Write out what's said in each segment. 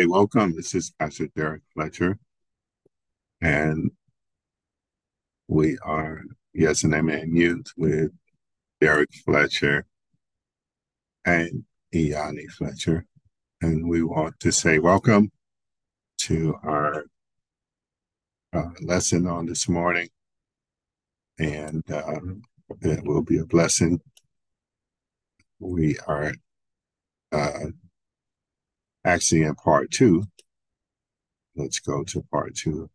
Ray, welcome. This is Pastor Derrick Fletcher. And we are, yes, and Amen Youth with Derrick Fletcher and E'Yani Fletcher. And we want to say welcome to our uh, lesson on this morning. And uh, it will be a blessing. We are uh, actually in part two. Let's go to part two.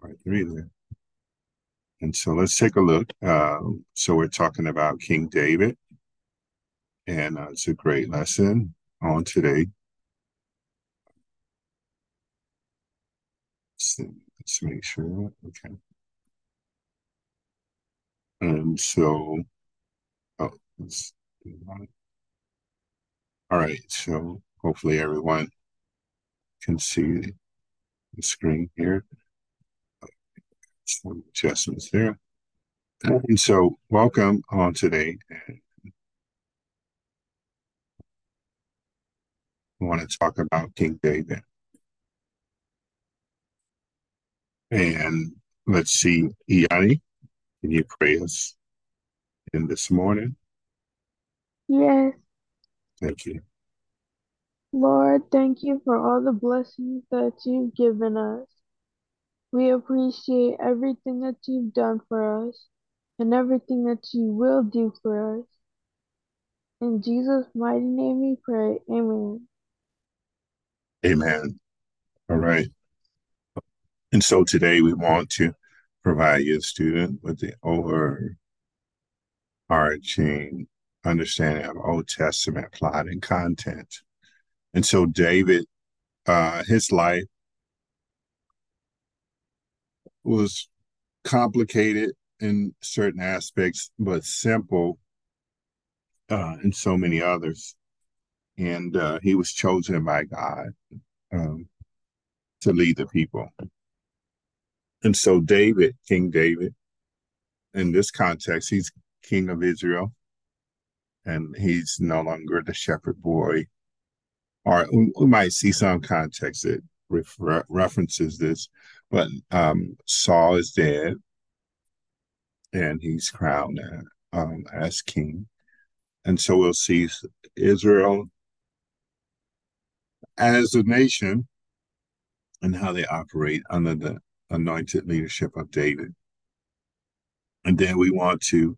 part three there. And so let's take a look. Uh, so we're talking about King David, and uh, it's a great lesson on today. Let's, let's make sure. Okay. And so, oh, all right. So hopefully everyone can see the screen here. Some adjustments there. And so welcome on today. I want to talk about King David. And let's see, E'Yani, can you pray us in this morning? Yes. Thank you. Lord, thank you for all the blessings that you've given us. We appreciate everything that you've done for us and everything that you will do for us. In Jesus' mighty name we pray. Amen. Amen. All right. And so today we want to provide you, student, with the overarching understanding of Old Testament plot and content. And so David, uh, his life was complicated in certain aspects, but simple uh, in so many others. And uh, he was chosen by God um, to lead the people. And so David, King David, in this context, he's king of Israel, and he's no longer the shepherd boy or we might see some context that refer, references this, but um, Saul is dead, and he's crowned um, as king, and so we'll see Israel as a nation and how they operate under the anointed leadership of David. And then we want to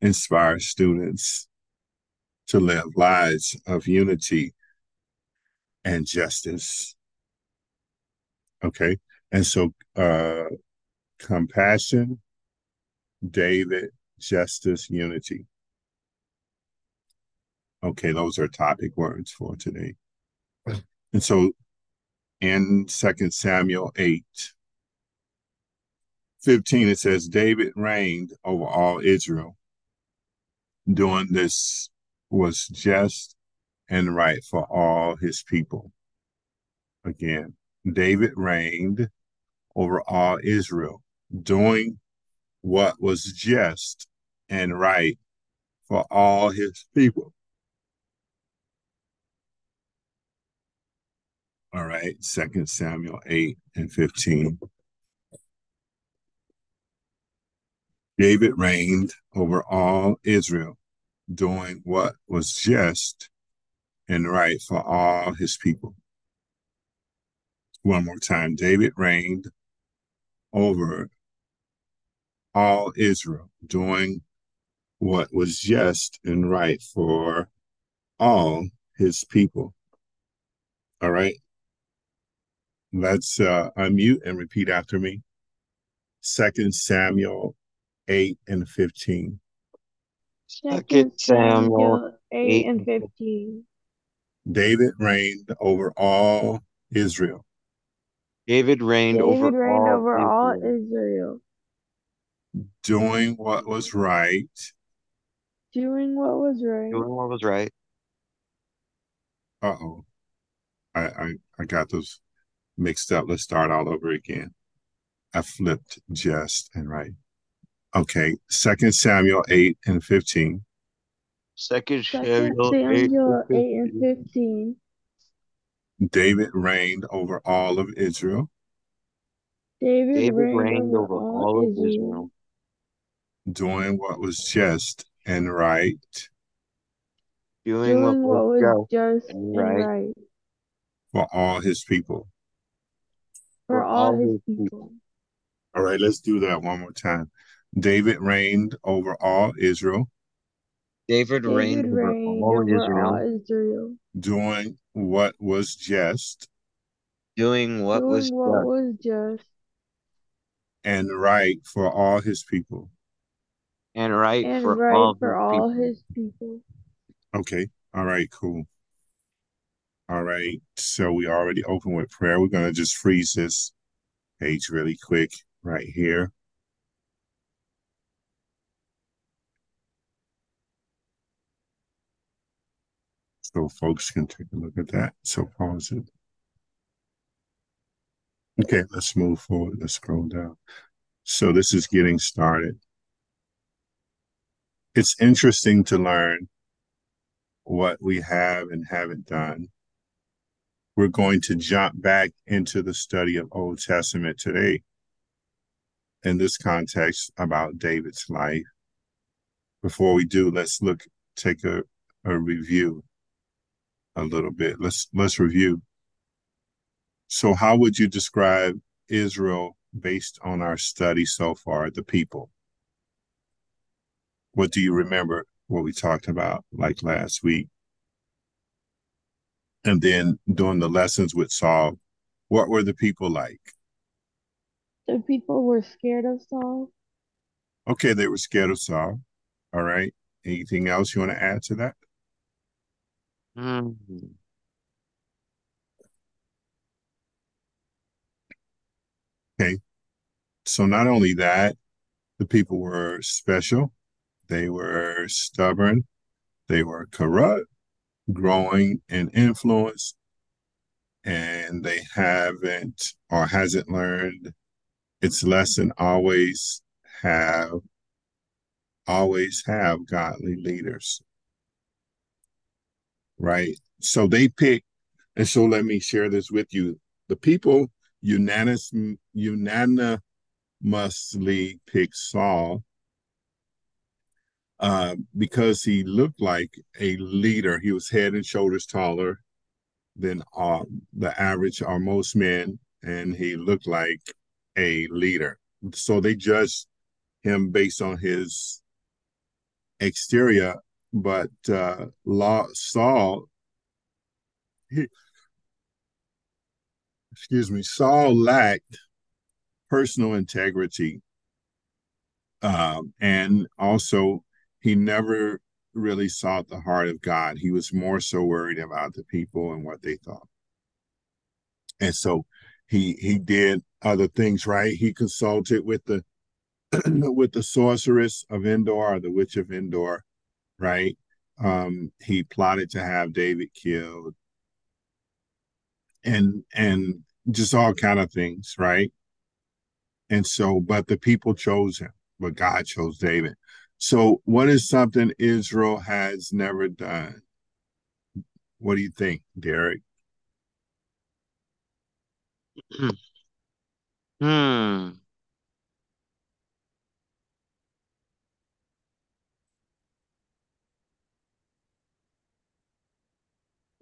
inspire students to live lives of unity and justice. Okay. And so uh compassion, David, justice, unity. Okay, those are topic words for today. And so in Second Samuel 8, 15, it says, David reigned over all Israel. Doing this was just and right for all his people. Again, David reigned over all Israel, doing what was just and right for all his people. All right, Second Samuel 8 and 15. David reigned over all Israel, doing what was just and right for all his people. One more time David reigned over all Israel, doing what was just and right for all his people. All right. Let's uh, unmute and repeat after me. Second Samuel 8 and 15. Second Samuel 8 and 15. David reigned over all Israel. David reigned David over reigned all over all Israel. Israel, doing what was right, doing what was right. Doing what was right. uh oh, I, I I got those mixed up. Let's start all over again. I flipped just and right. Okay, Second Samuel eight and fifteen. Second Second Samuel 8 Samuel and 8 and 15. David reigned over all of Israel, David, David reigned, reigned over all of Israel, Israel, doing what was just and right doing what doing what was was just just and and right right for all his people. for for all all his his people. people. All right, let's do that one more time. David reigned over all Israel, David David reigned reigned all over all Israel, Israel, doing what was just doing what was what just was just and right for all his people. and right and for right all for his all people. his people. Okay. All right, cool. All right. So we already opened with prayer. We're going to just freeze this page really quick right here. So folks can take a look at that. So pause it. Okay, let's move forward. Let's scroll down. So this is getting started. It's interesting to learn what we have and haven't done. We're going to jump back into the study of Old Testament today in this context about David's life. Before we do, let's look, take a, a review a little bit. Let's let's review. So how would you describe Israel based on our study so far, the people? What do you remember what we talked about like last week? And then doing the lessons with Saul, what were the people like? The people were scared of Saul. Okay, they were scared of Saul. All right. Anything else you want to add to that? Hmm. Okay. So not only that, the people were special, they were stubborn, they were corrupt, growing in influence, and they haven't or hasn't learned its lesson always have always have godly leaders. Right? So they pick, and so let me share this with you. The people unanimous, unanimously picked Saul uh, because he looked like a leader. He was head and shoulders taller than uh, the average or most men, and he looked like a leader. So they judged him based on his exterior, but uh, Law, Saul, he, excuse me, Saul lacked personal integrity. Um, and also, he never really sought the heart of God. He was more so worried about the people and what they thought. And so he he did other things, right? He consulted with the with the sorceress of Endor, or the witch of Endor, right? Um, he plotted to have David killed, and and just all kind of things, right? And so, but the people chose him, but God chose David. So, what is something Israel has never done? What do you think, Derrick? hmm.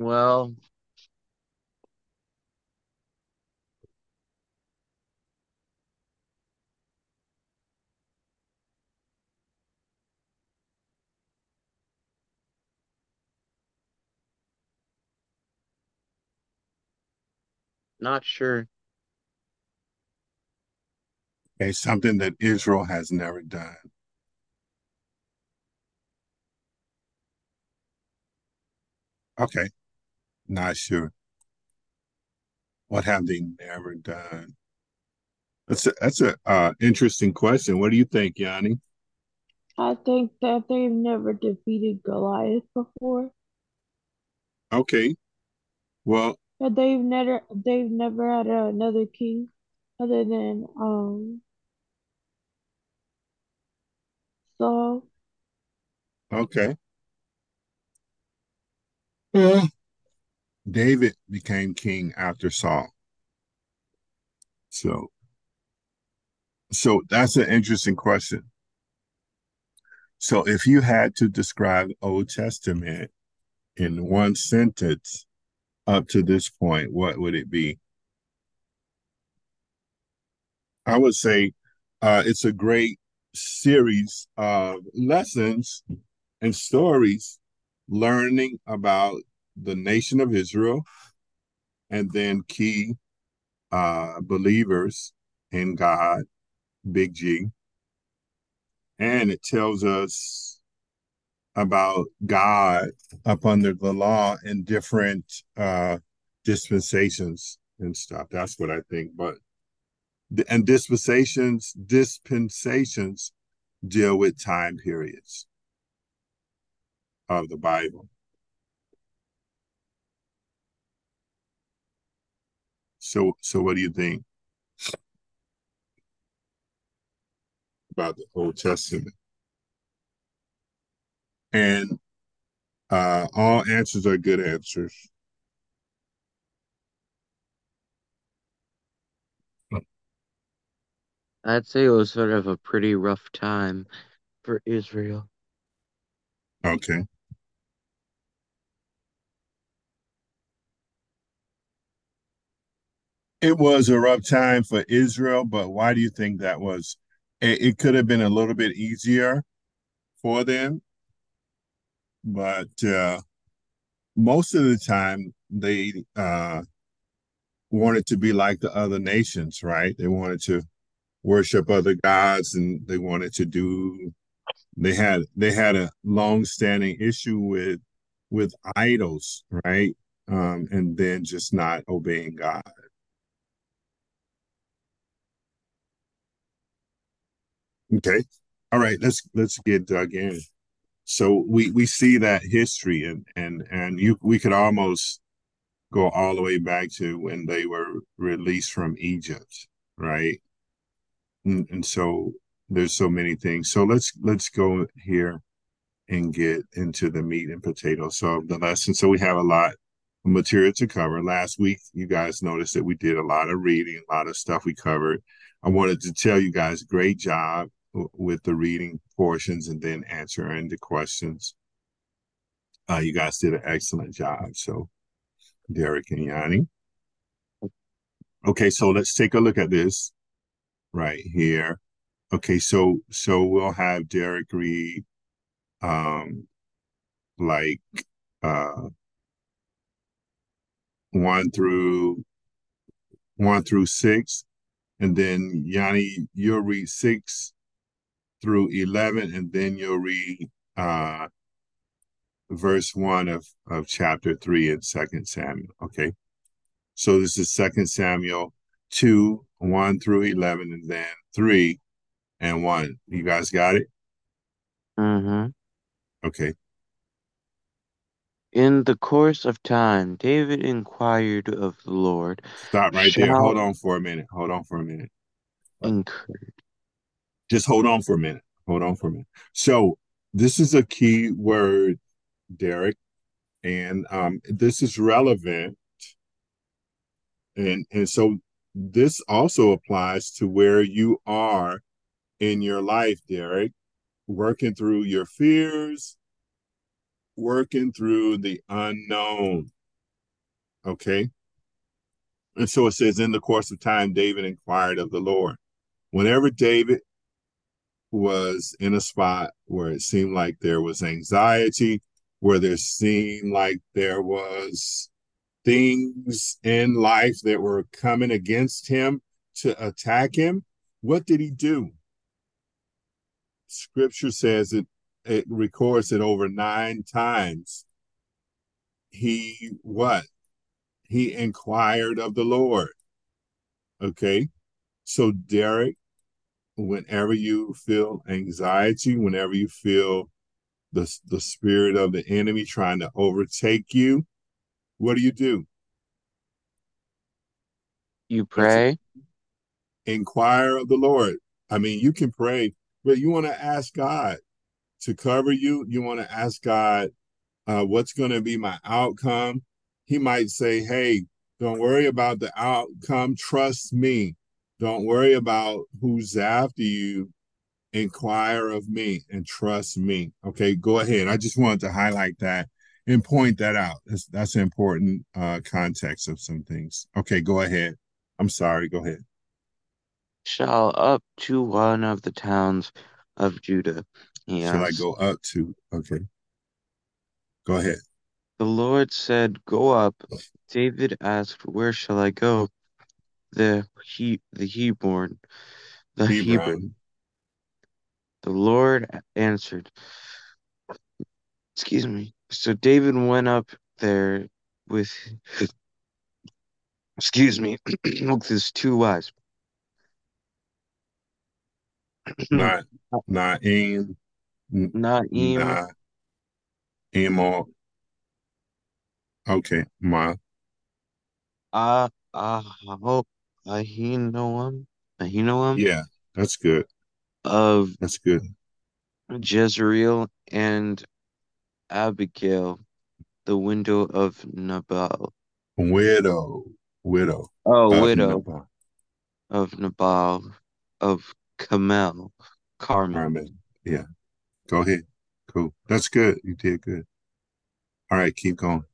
Well, not sure. Okay, something that Israel has never done. Okay, not sure. What have they never done? That's a, that's a uh, interesting question. What do you think, Yanni? I think that they've never defeated Goliath before. Okay, well, But they've never they've never had another king other than um Saul. okay. Well, David became king after Saul. So, so that's an interesting question. So, if you had to describe Old Testament in one sentence up to this point, what would it be? I would say uh, it's a great series of lessons and stories learning about the nation of Israel and then key uh, believers in God, big G. And it tells us about God up under the law in different uh, dispensations and stuff. That's what I think. But and dispensations dispensations deal with time periods of the Bible. So so what do you think about the Old Testament? And uh, all answers are good answers. I'd say it was sort of a pretty rough time for Israel. Okay. It was a rough time for Israel, but why do you think that was? It, it could have been a little bit easier for them, but uh, most of the time they uh, wanted to be like the other nations, right? They wanted to worship other gods, and they wanted to do. They had they had a long standing issue with with idols, right? Um, and then just not obeying God. Okay. All right, let's let's get dug in. So we we see that history and and and you we could almost go all the way back to when they were released from Egypt, right? And, and so there's so many things. So let's let's go here and get into the meat and potatoes. So the lesson. So we have a lot of material to cover. Last week, you guys noticed that we did a lot of reading, a lot of stuff we covered. I wanted to tell you guys, great job with the reading portions and then answering the questions. Uh, you guys did an excellent job. So, Derrick and Yanni. Okay, so let's take a look at this right here. Okay, so so we'll have Derrick read um like uh one through one through six, and then Yanni, you'll read six through 11, and then you'll read uh, verse 1 of, of chapter 3 in Second Samuel. Okay. So this is Second Samuel 2, 1 through 11, and then 3 and 1. You guys got it? Mm-hmm. Okay. In the course of time, David inquired of the Lord. Stop right there. Hold on for a minute. Hold on for a minute. Incurred. Just hold on for a minute. Hold on for a minute. So this is a key word, Derrick, and um, this is relevant. And and so this also applies to where you are in your life, Derrick, working through your fears, working through the unknown. Okay. And so it says, in the course of time, David inquired of the Lord. Whenever David was in a spot where it seemed like there was anxiety, where there seemed like there was things in life that were coming against him to attack him, what did he do? Scripture says it it records it over nine times. He what? He inquired of the Lord. Okay. So, Derrick, whenever you feel anxiety, whenever you feel the, the spirit of the enemy trying to overtake you, what do you do? You pray. Inquire of the Lord. I mean, you can pray, but you want to ask God to cover you. You want to ask God, uh, what's going to be my outcome? he might say, Hey, don't worry about the outcome. Trust me. Don't worry about who's after you. Inquire of me and trust me. Okay, go ahead. I just wanted to highlight that and point that out. That's that's an important uh, context of some things. Okay, go ahead. I'm sorry. Go ahead. Shall up to one of the towns of Judah. He Shall. I go up to? Okay. Go ahead. The Lord said, Go up. David asked, Where shall I go? The he the Hebron. The Hebron. Hebron. The Lord answered. Excuse me. So David went up there with excuse me with his two wives. Not Naim. Naim, Nah. Emo. Okay, Ma. Ah Ahinoam, Ahinoam, Ahinoam Yeah, that's good. of That's good. Jezreel and Abigail, the widow of Nabal. Widow. Widow. Oh, of widow Nabal. of Nabal of Carmel, Carmel. Carmen. Yeah. Go ahead. Cool. That's good. You did good. All right, keep going.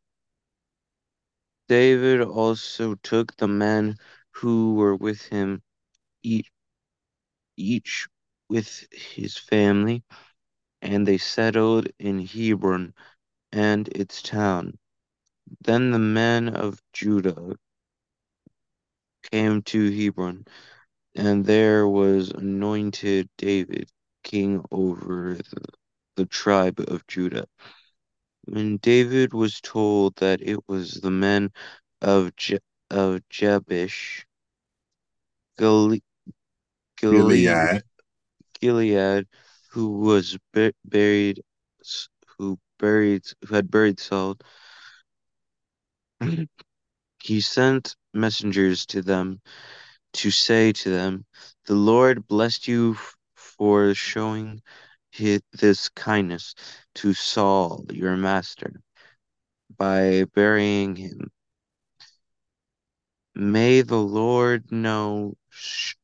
David also took the men who were with him, each, each with his family, and they settled in Hebron and its town. Then the men of Judah came to Hebron, and there was anointed David king over the, the tribe of Judah. When David was told that it was the men of Je- of Jabesh, Gilead, Gilead. Gilead, who was bu- buried, who buried, who had buried Saul, he sent messengers to them to say to them, "The Lord blessed you for showing hi- this kindness to Saul, your master, by burying him. May the Lord know sh-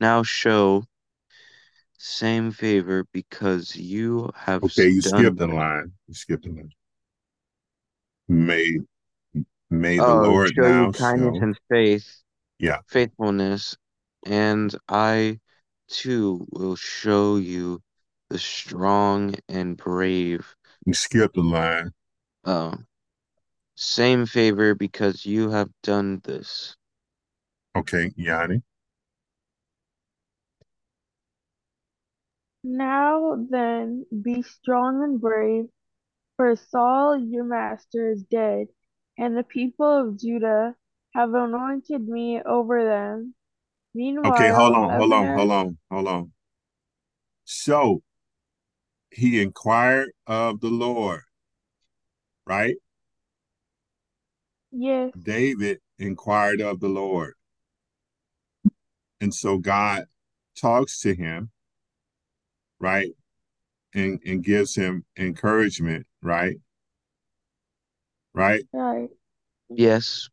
now show same favor because you have Okay, you skipped the line. You skipped the line. May may the oh Lord show you kindness show. and faith Yeah. faithfulness and I too will show you the strong and brave You skipped the line. uh, same favor because you have done this Okay, Yanni. Now then, be strong and brave, for Saul your master is dead, and the people of Judah have anointed me over them. Meanwhile, okay, hold on, hold on, hold on, hold on. So he inquired of the Lord, right? yes, David inquired of the Lord. And so God talks to him, right? And and gives him encouragement, right? Right? right, yes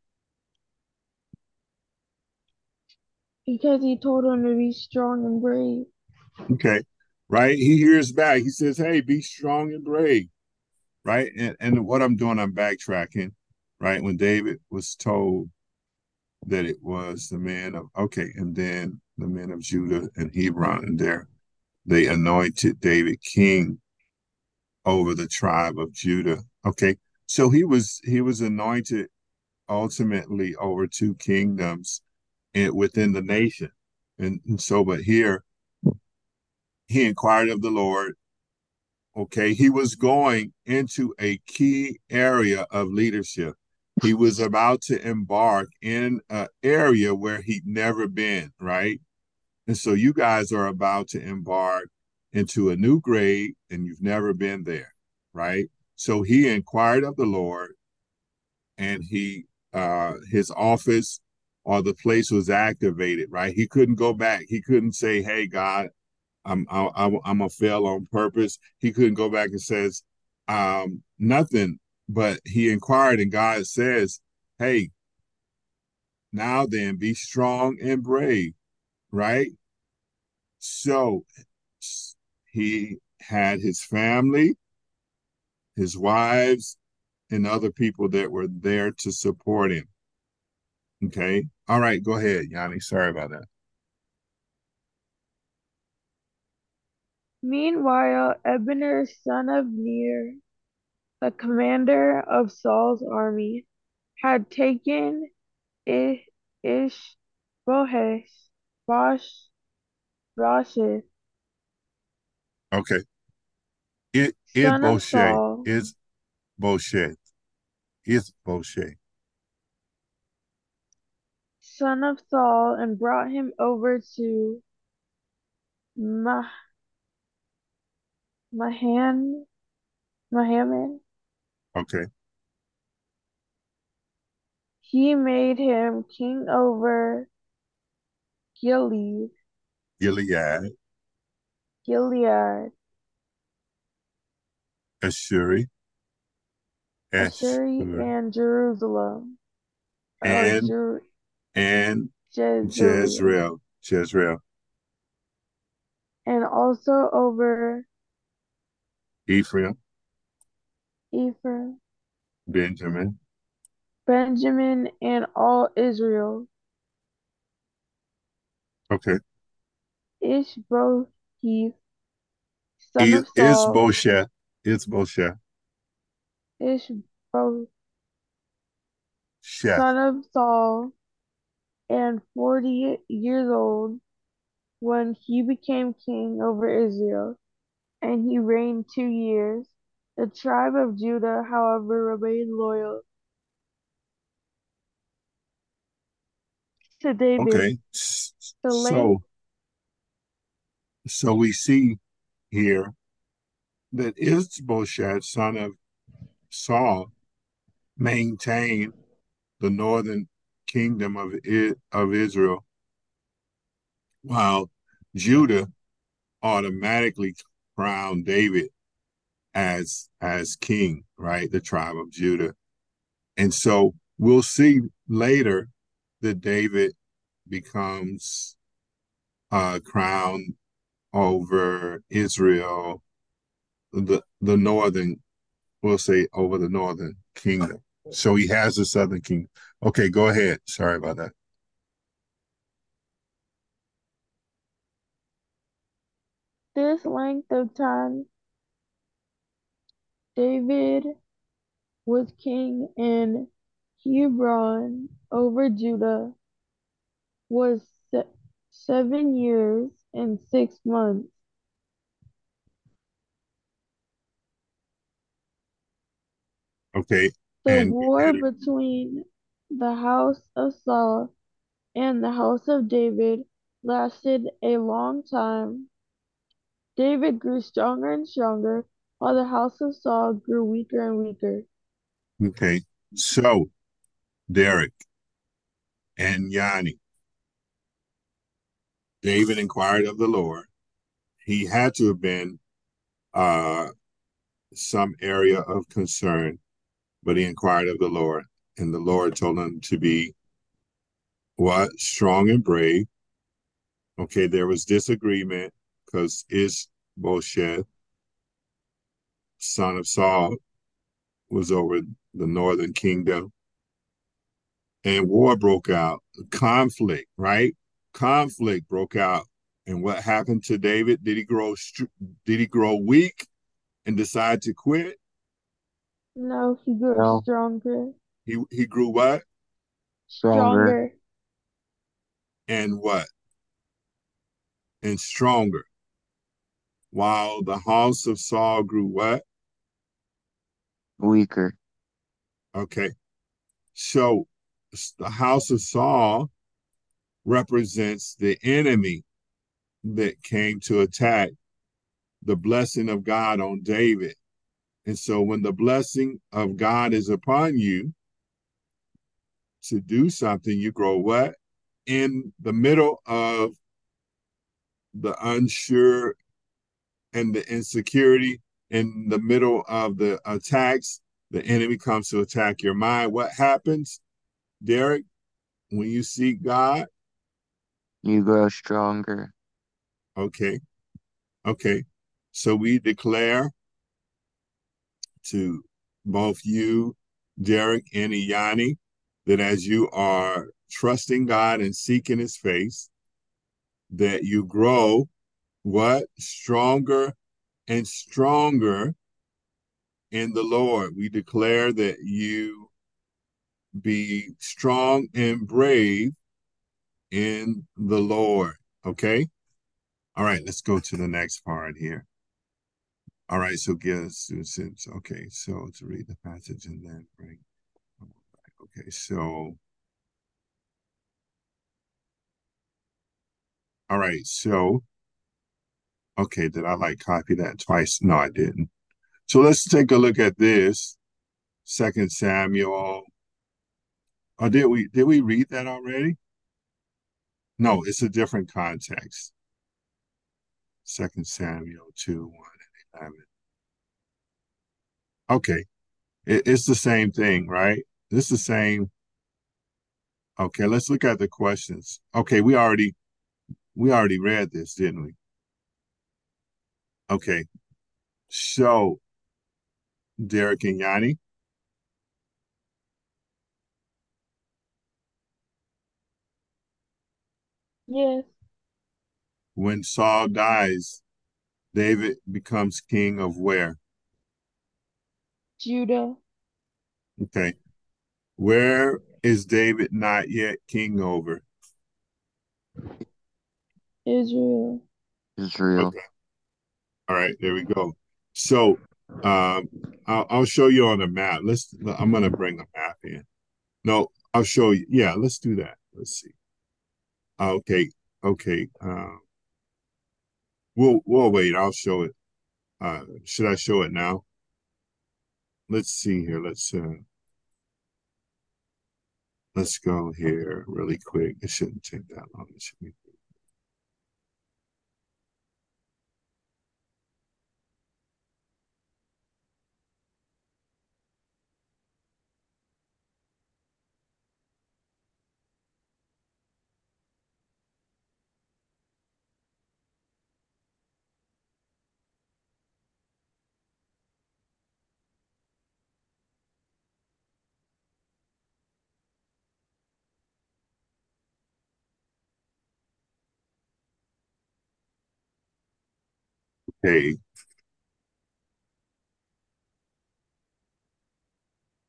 because he told him to be strong and brave. Okay. Right? He hears back. He says, Hey, be strong and brave. Right? And and what I'm doing, I'm backtracking, right? When David was told that it was the men of okay, and then the men of Judah and Hebron, and there they anointed David king over the tribe of Judah. Okay. So he was he was anointed ultimately over two kingdoms in, within the nation. And, and so, but here he inquired of the Lord. Okay. He was going into a key area of leadership. He was about to embark in an area where he'd never been, right? And so you guys are about to embark into a new grade and you've never been there, right? So he inquired of the Lord and he uh his office or the place was activated, right? He couldn't go back. He couldn't say, "Hey God, I'm I, am i am a fail on purpose." He couldn't go back and says, um, "Nothing but he inquired, and God says, Hey, now then, be strong and brave, right? So he had his family, his wives, and other people that were there to support him. Okay. All right, go ahead, Yanni. Sorry about that. Meanwhile, Abner, son of Ner, the commander of Saul's army, had taken Ish Ishbosheth, Bosh, Bosheth, Okay. It is Boshe. Is Boshe. Is Boshe. son of Saul, and brought him over to Mah, Mahan, Mahaman. Okay. He made him king over Gilead, Gilead, Gilead, Ashuri, Ashuri, and Jerusalem, and Jer- and Jezreel, Jezreel. Jezreel. and also over Ephraim, Ephraim, Benjamin. Benjamin, and all Israel. Okay. Ishbosheth, son Is, of Saul, Bosheth. Is Bosheth. Ishbosheth, Chef. son of Saul, and forty years old when he became king over Israel, and he reigned two years. The tribe of Judah, however, remained loyal to David. Okay. So so we see here that Ishbosheth, son of Saul, maintained the northern kingdom of of Israel, while Judah automatically crowned David as as king, right? The tribe of Judah. And so we'll see later that David becomes uh crowned over Israel, the the northern, we'll say over the northern kingdom. So he has the southern kingdom. Okay, go ahead. Sorry about that. this length of time David was king in Hebron over Judah was se- seven years and six months. Okay, The and war between the house of Saul and the house of David lasted a long time. David grew stronger and stronger, while the house of Saul grew weaker and weaker. okay, so Derrick and Yanni, David inquired of the Lord. He had to have been uh some area of concern, but he inquired of the Lord, and the Lord told him to be what strong and brave. Okay, there was disagreement because Ishbosheth, son of Saul, was over the northern kingdom, and war broke out. Conflict, right? Conflict broke out, and what happened to David? Did he grow? Did he grow weak and decide to quit? No, he grew No. stronger, He he grew what Stronger. stronger. and what and stronger, while the house of Saul grew what? Weaker. Okay. So s- the house of Saul represents the enemy that came to attack the blessing of God on David. And so when the blessing of God is upon you to do something, you grow what? In the middle of the unsure and the insecurity, in the middle of the attacks, the enemy comes to attack your mind. What happens, Derrick, when you seek God? You grow stronger. Okay. Okay. So we declare to both you, Derrick, and E'Yani, that as you are trusting God and seeking his face, that you grow what? Stronger and stronger in the Lord. We declare that you be strong and brave in the Lord. Okay? All right, let's go to the next part here. All right, so give us since okay, so to read the passage and then bring okay, so all right, so okay, did I like copy that twice? No, I didn't. So let's take a look at this. Second Samuel. Oh, did we did we read that already? No, it's a different context. Second Samuel 2, 1 and 11. Okay. It, it's the same thing, right? It's the same. Okay, let's look at the questions. Okay, we already we already read this, didn't we? Okay. So Derrick and Yanni. Yes. When Saul dies, David becomes king of where? Judah. Okay. Where is David not yet king over? Israel. Israel. Okay. All right, there we go. So um, I'll, I'll show you on the map. Let's. I'm gonna bring a map in. No, I'll show you. Yeah, let's do that. Let's see. Okay, okay. Um, we'll we'll wait. I'll show it. Uh, should I show it now? Let's see here. Let's uh, let's go here really quick. It shouldn't take that long. It should be okay.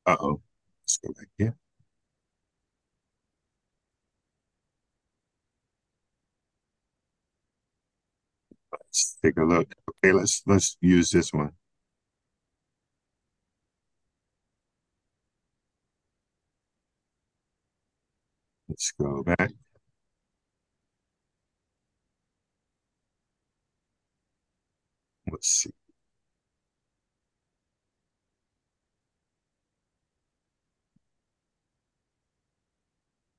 Uh-oh. Let's go back here. Let's take a look. Okay, let's let's use this one. Let's go back. Let's see.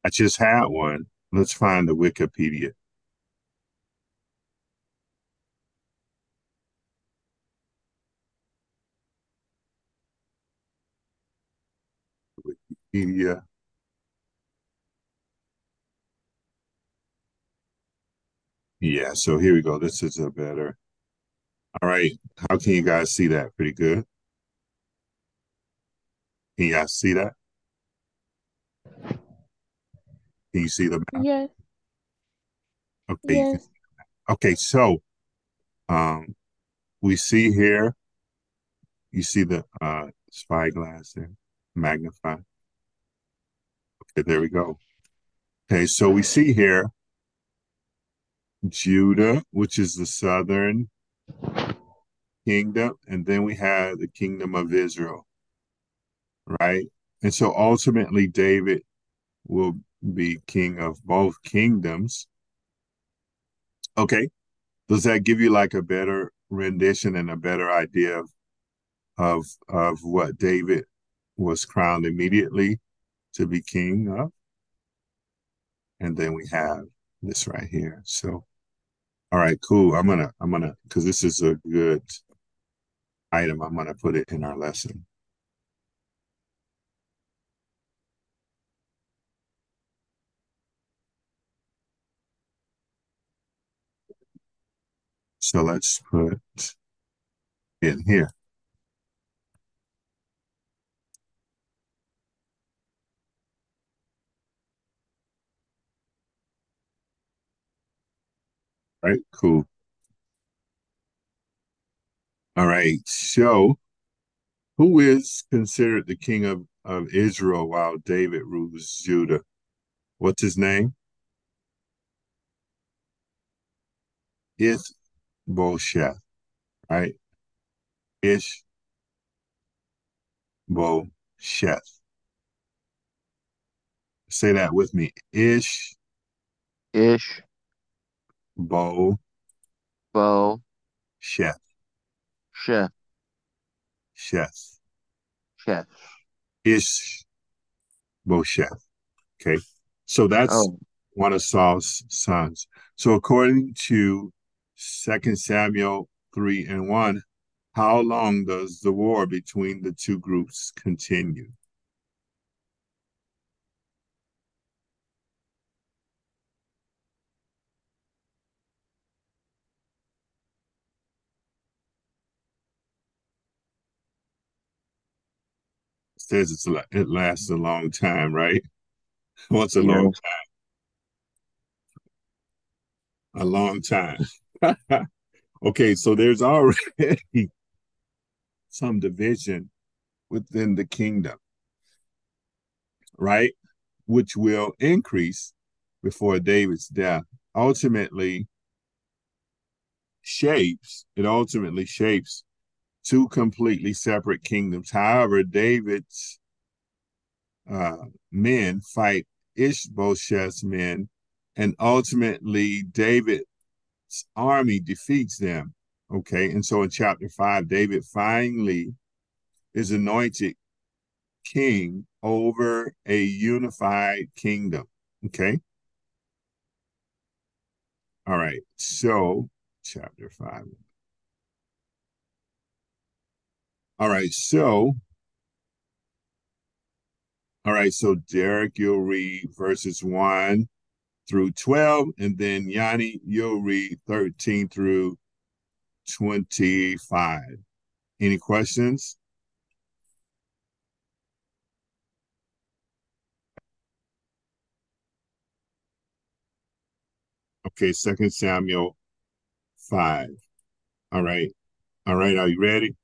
I just had one. Let's find the Wikipedia. Wikipedia. Yeah, so here we go. This is a better. All right. How can you guys see that? Pretty good. Can you guys see that? Can you see the map? Yes. Okay. Yes. Okay, so um we see here, you see the uh spyglass there, magnify. Okay, there we go. Okay, so we see here Judah, which is the southern kingdom, and then we have the kingdom of Israel, right? And so ultimately, David will be king of both kingdoms. Okay, does that give you like a better rendition and a better idea of of, of what David was crowned immediately to be king of? And then we have this right here. So, all right, cool. I'm gonna I'm gonna because this is a good item, I'm going to put it in our lesson. So let's put in here. Right, cool. All right, so who is considered the king of, of Israel while David rules Judah? What's his name? Is Bosheth, right? Ish Bosheth. Say that with me. Ish Ish Bo Bo Sheth. Sheth Sheth. Sheth. Ish Bosheth. Okay. So that's Oh, one of Saul's sons. So according to Second Samuel 3 and 1, how long does the war between the two groups continue? Says it's it lasts a long time, right? What's a long time? a long time? okay, so there's already some division within the kingdom, right? Which will increase before David's death. Ultimately, shapes it ultimately shapes two completely separate kingdoms. However, David's uh, men fight Ishbosheth's men, and ultimately David's army defeats them. Okay, and so in chapter five, David finally is anointed king over a unified kingdom. Okay. All right. So, chapter five. All right. So, all right. So, Derrick, you'll read verses one through 12, and then Yanni, you'll read 13 through 25. Any questions? Okay, Second Samuel 5. All right. All right, are you ready?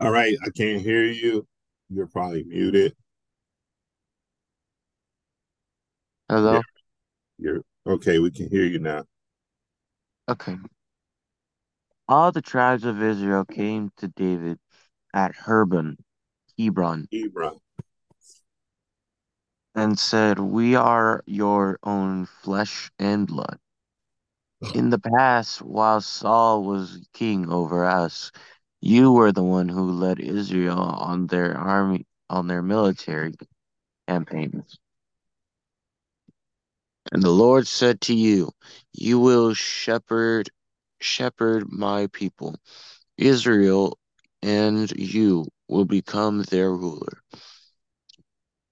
All right, I can't hear you. You're probably muted. Hello? You're okay, we can hear you now. Okay. All the tribes of Israel came to David at Hebron, Hebron, Hebron. and said, We are your own flesh and blood. In the past, while Saul was king over us, you were the one who led Israel on their army on their military campaigns. And the Lord said to you, You will shepherd shepherd my people, Israel, and you will become their ruler.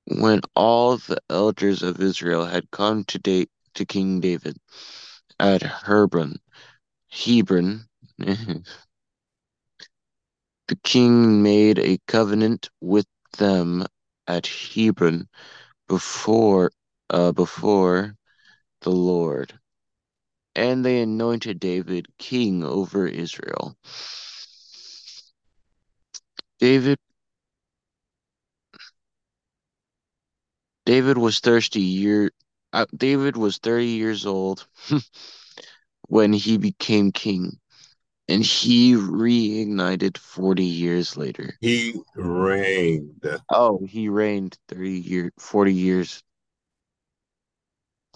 When all the elders of Israel had come to date to King David at Hebron, Hebron, the king made a covenant with them at Hebron before uh, before the Lord, and they anointed David king over Israel. David David was thirsty year uh, David was 30 years old when he became king, and he reignited 40 years later. He reigned. Oh, he reigned 30 year 40 years.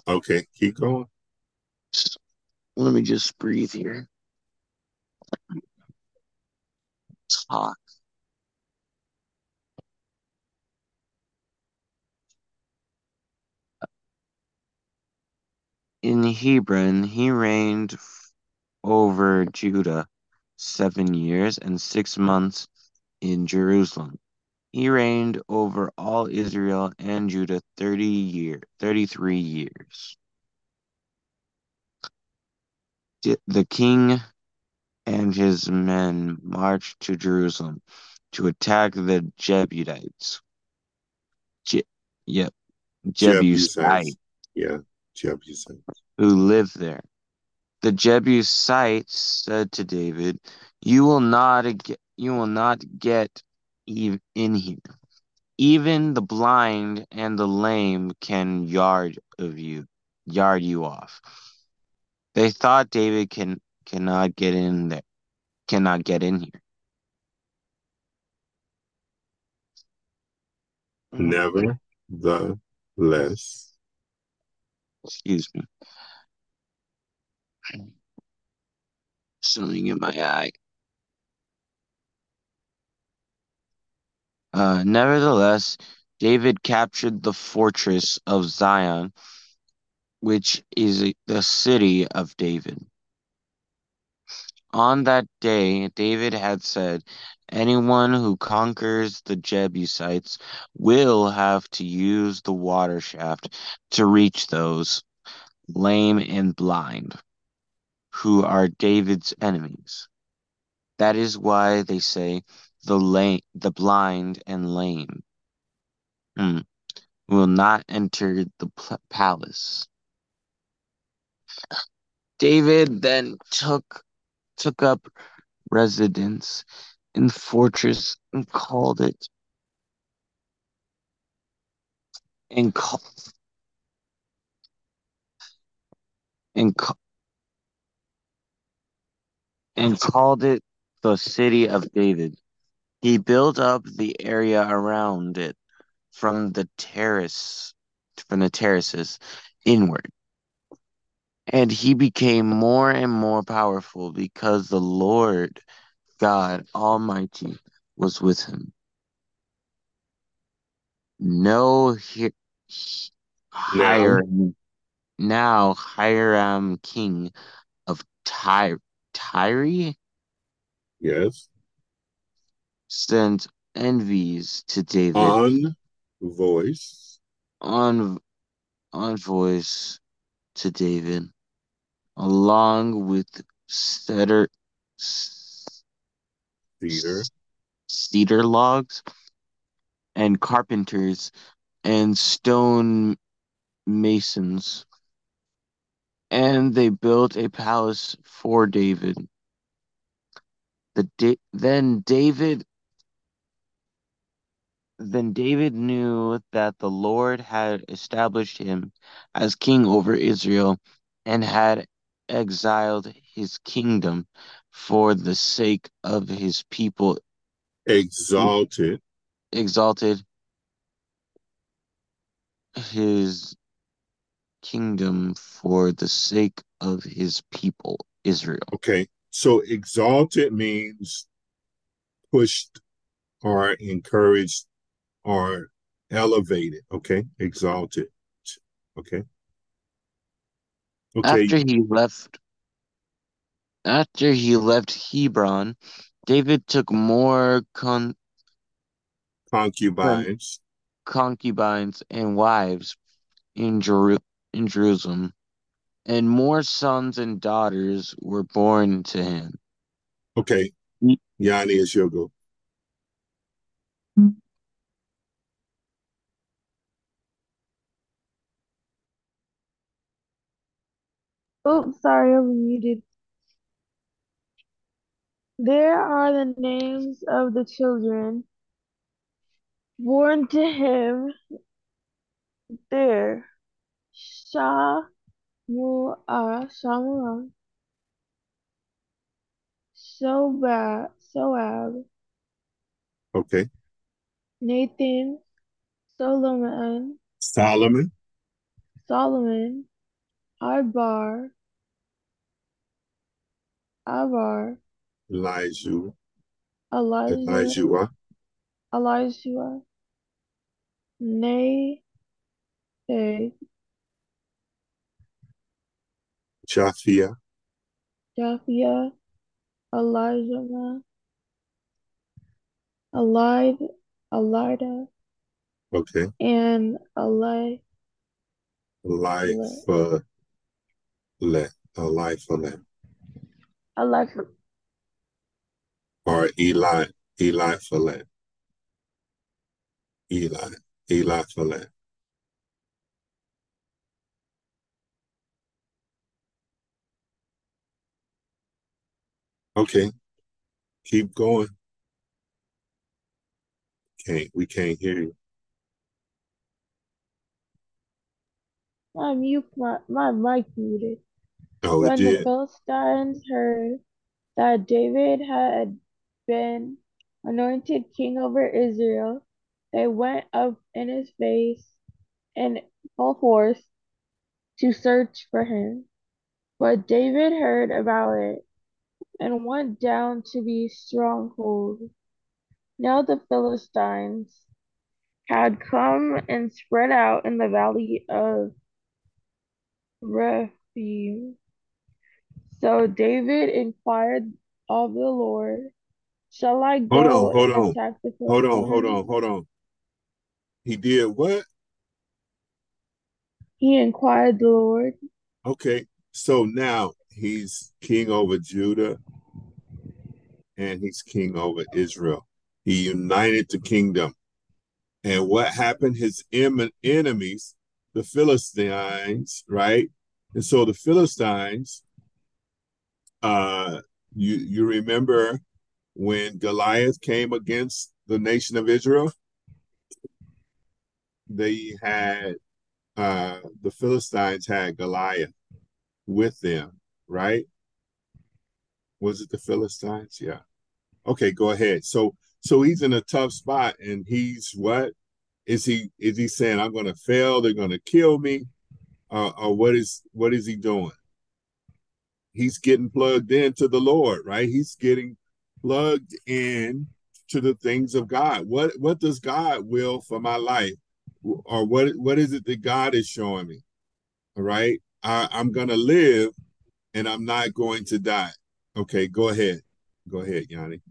Okay, keep going. Let me just breathe here. Talk. In Hebron, he reigned over Judah seven years and six months in Jerusalem. He reigned over all Israel and Judah 30 year, 33 years. The king and his men marched to Jerusalem to attack the Jebusites. Je- yep, Jebusites. Jebusites. Yeah, Jebusites. Who lived there. The Jebusites said to David, "You will not get, you will not get in here. Even the blind and the lame can yard of you, yard you off." They thought David can cannot get in there, cannot get in here. Nevertheless, excuse me, something in my eye. Uh, nevertheless, David captured the fortress of Zion, which is the city of David. On that day, David had said, Anyone who conquers the Jebusites will have to use the water shaft to reach those lame and blind, who are David's enemies. That is why they say the lame, the blind and lame hmm, will not enter the palace. David then took took up residence in fortress and called it and call, and and called it the city of David. He built up the area around it from the terrace from the terraces inward. And he became more and more powerful because the Lord God Almighty was with him. No he, Hiram, now Hiram king of Tyre, Tyre? Yes. Sent envies to David. On voice. On on voice to David, along with cedar, cedar, cedar logs, and carpenters and stone masons. And they built a palace for David. The da- then David then David knew that the Lord had established him as king over Israel and had exiled his kingdom for the sake of his people. Exalted. Exalted his kingdom for the sake of his people, Israel. Okay. So exalted means pushed or encouraged are elevated, okay? Exalted. Okay. Okay. After he left after he left Hebron, David took more con- concubines concubines and wives in, Jeru- in Jerusalem, and more sons and daughters were born to him. Okay. Mm. Yanni is your go. Oh, sorry, I was muted. There are the names of the children born to him there. Shah Mu'ah, Shamuah, Sobab, Soab, Okay. Nathan, Solomon, Solomon, Solomon, Ibar, Abar, Elijah, Elijah, Elijah, Elijah, Nay, Japhia, Japhia, Elijah, Elide, Elida, Okay. and Eli. Life, uh, let, a life, let, Eli, or Eli, Eli Follett. Eli, Eli Okay, keep going. Can't we can't hear you? my mute, my, my mic muted. Oh, When the. Philistines heard that David had been anointed king over Israel, they went up in his face in full force to search for him. But David heard about it and went down to the stronghold. Now the Philistines had come and spread out in the valley of Rephaim. So David inquired of the Lord, Shall I go? Hold on, hold on, hold on, hold on, hold on. He did what? He inquired the Lord. Okay, so now he's king over Judah and he's king over Israel. He united the kingdom. And what happened? His enemies, the Philistines, right? And so the Philistines, uh, you you remember when Goliath came against the nation of Israel? They had uh the Philistines had Goliath with them, right? Was it the Philistines? Yeah. Okay, go ahead. So so he's in a tough spot and he's what? Is he is he saying I'm gonna fail, they're gonna kill me? Uh, or what is what is he doing? He's getting plugged into the Lord, right? He's getting plugged in to the things of God. What what does God will for my life? Or what what is it that God is showing me? All right. I, I'm gonna live and I'm not going to die. Okay, go ahead. Go ahead, Yanni.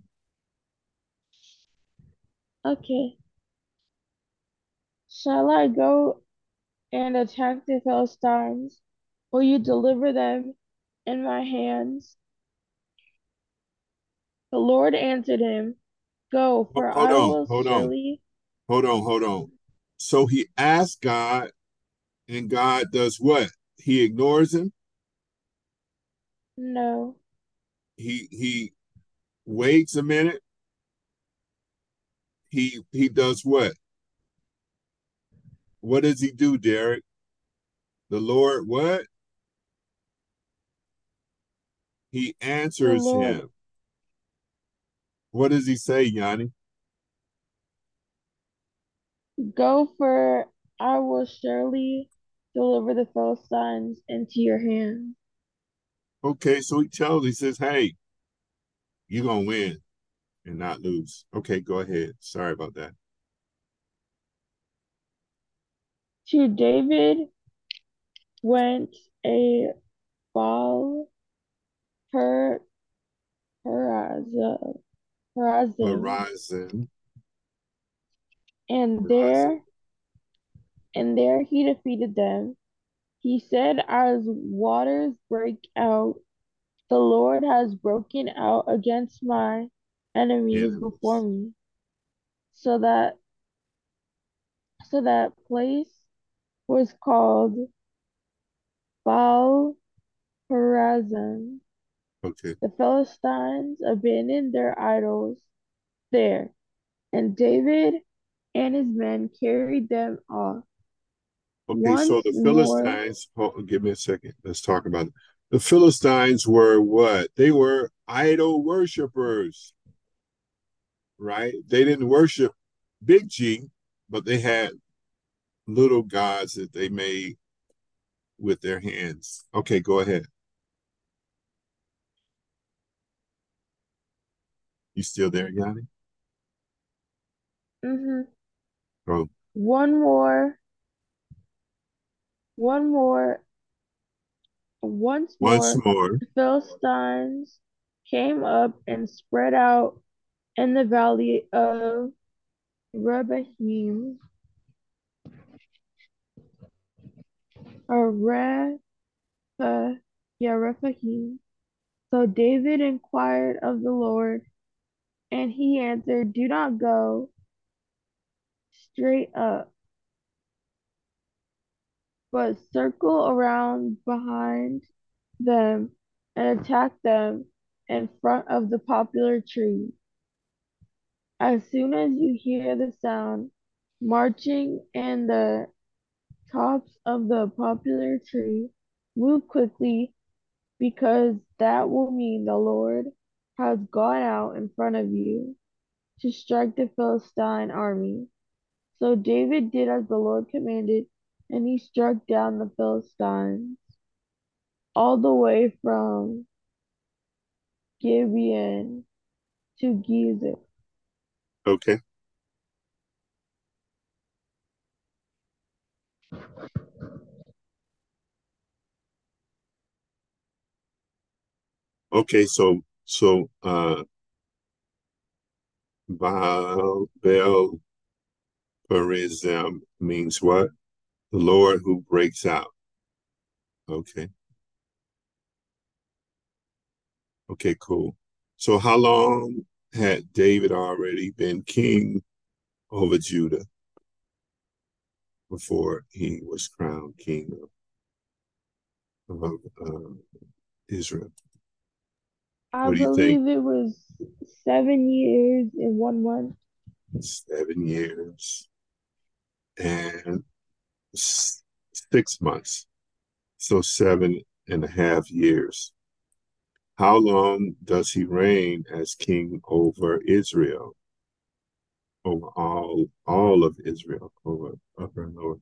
Okay. Shall I go and attack the Philistines? Will you deliver them in my hands? The Lord answered him, Go, for Hold I on, will hold on, hold on, hold on. So he asked God, and God does what? He ignores him. No, He he waits a minute. He he does what? What does he do, Derrick? The Lord what? He answers him. What does he say, Yanni? go, for I will surely deliver the Philistines into your hand. Okay, so he tells, he says, Hey, you're gonna win and not lose. Okay, go ahead. Sorry about that. To David went a Baal per Perazim, Perazim, Horizon. and Horizon. there and there he defeated them. He said, As waters break out, the Lord has broken out against my enemies before me. So that so that place was called Baal Perazim. Okay. The Philistines abandoned their idols there, and David and his men carried them off. Okay, so Once the Philistines, hold, give me a second. Let's talk about it. The Philistines were what? They were idol worshipers, right? They didn't worship Big G, but they had little gods that they made with their hands. Okay, go ahead. You still there, Yanni? Mm mhm, Oh, one more, one more, once once more, more. the Philistines came up and spread out in the valley of Rebahim, or Repha, yeah. So David inquired of the Lord, and he answered, Do not go straight up, but circle around behind them and attack them in front of the poplar tree. As soon as you hear the sound, marching in the tops of the poplar tree, move quickly because that will mean the Lord has gone out in front of you to strike the Philistine army. So David did as the Lord commanded, and he struck down the Philistines all the way from Gibeon to Gezer. Okay. Okay, so so uh Baal Baal Perazim means what? The Lord who breaks out. Okay. Okay, cool. So how long had David already been king over Judah before he was crowned king of, of uh, Israel? I What do you believe think? it was seven years and one month. Seven years and six months. So seven and a half years. How long does he reign as king over Israel? Over all all of Israel, over upper and lower.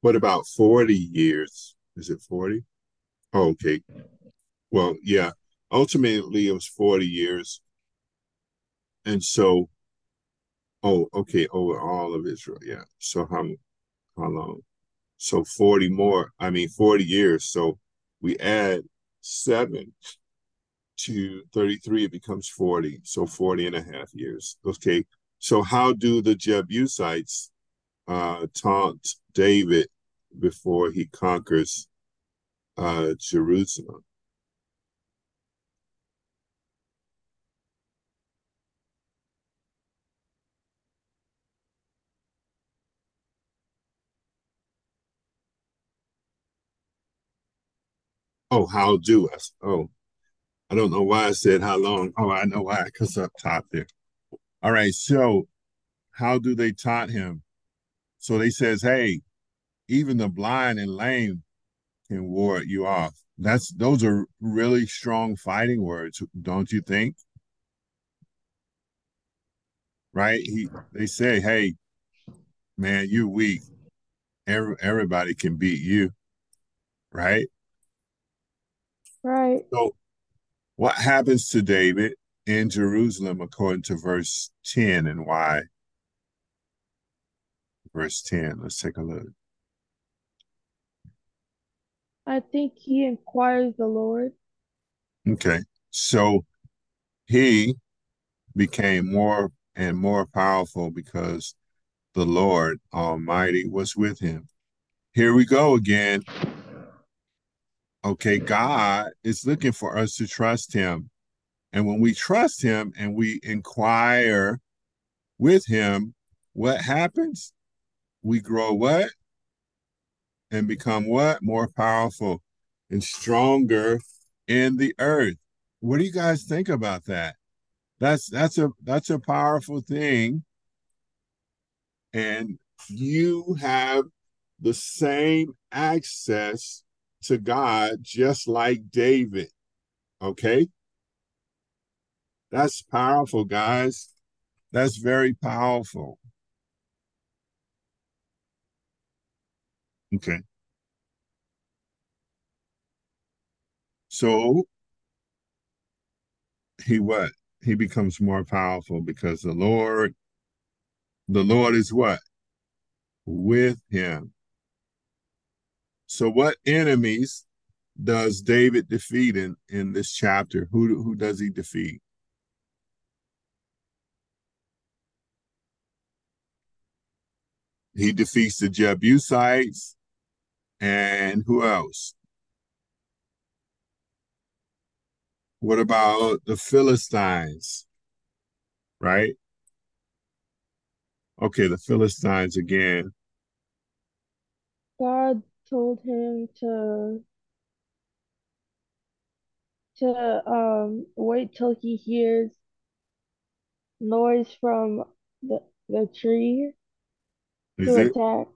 What about 40 years? Is it 40? Oh, okay. Well, yeah. Ultimately, it was 40 years. And so, oh, okay, over all of Israel. Yeah. So how how long? So 40 more, I mean 40 years. So we add seven to 33, it becomes 40. So 40 and a half years. Okay. So how do the Jebusites uh taunt David before he conquers uh Jerusalem? Oh, how do us? Oh, I don't know why I said how long. Oh, I know why, because up top there. All right, so how do they taunt him? So they says, hey, even the blind and lame can ward you off. That's those are really strong fighting words, don't you think? Right? He they say, hey, man, you're weak. Every, everybody can beat you, right? Right. So what happens to David in Jerusalem according to verse 10 and why? Verse 10. Let's take a look. I think he inquires the Lord. Okay. So he became more and more powerful because the Lord Almighty was with him. Here we go again. Okay, God is looking for us to trust him. And when we trust him and we inquire with him, what happens? We grow what? And become what? More powerful and stronger in the earth. What do you guys think about that? That's that's a that's a powerful thing. And you have the same access to God just like David. Okay? That's powerful, guys. That's very powerful. Okay. So he what? He becomes more powerful because the Lord, the Lord is what? With him. So what enemies does David defeat in, in this chapter? Who, who does he defeat? He defeats the Jebusites and who else? What about the Philistines? Right? Okay, the Philistines again. God told him to to um wait till he hears noise from the the tree Is to it? attack.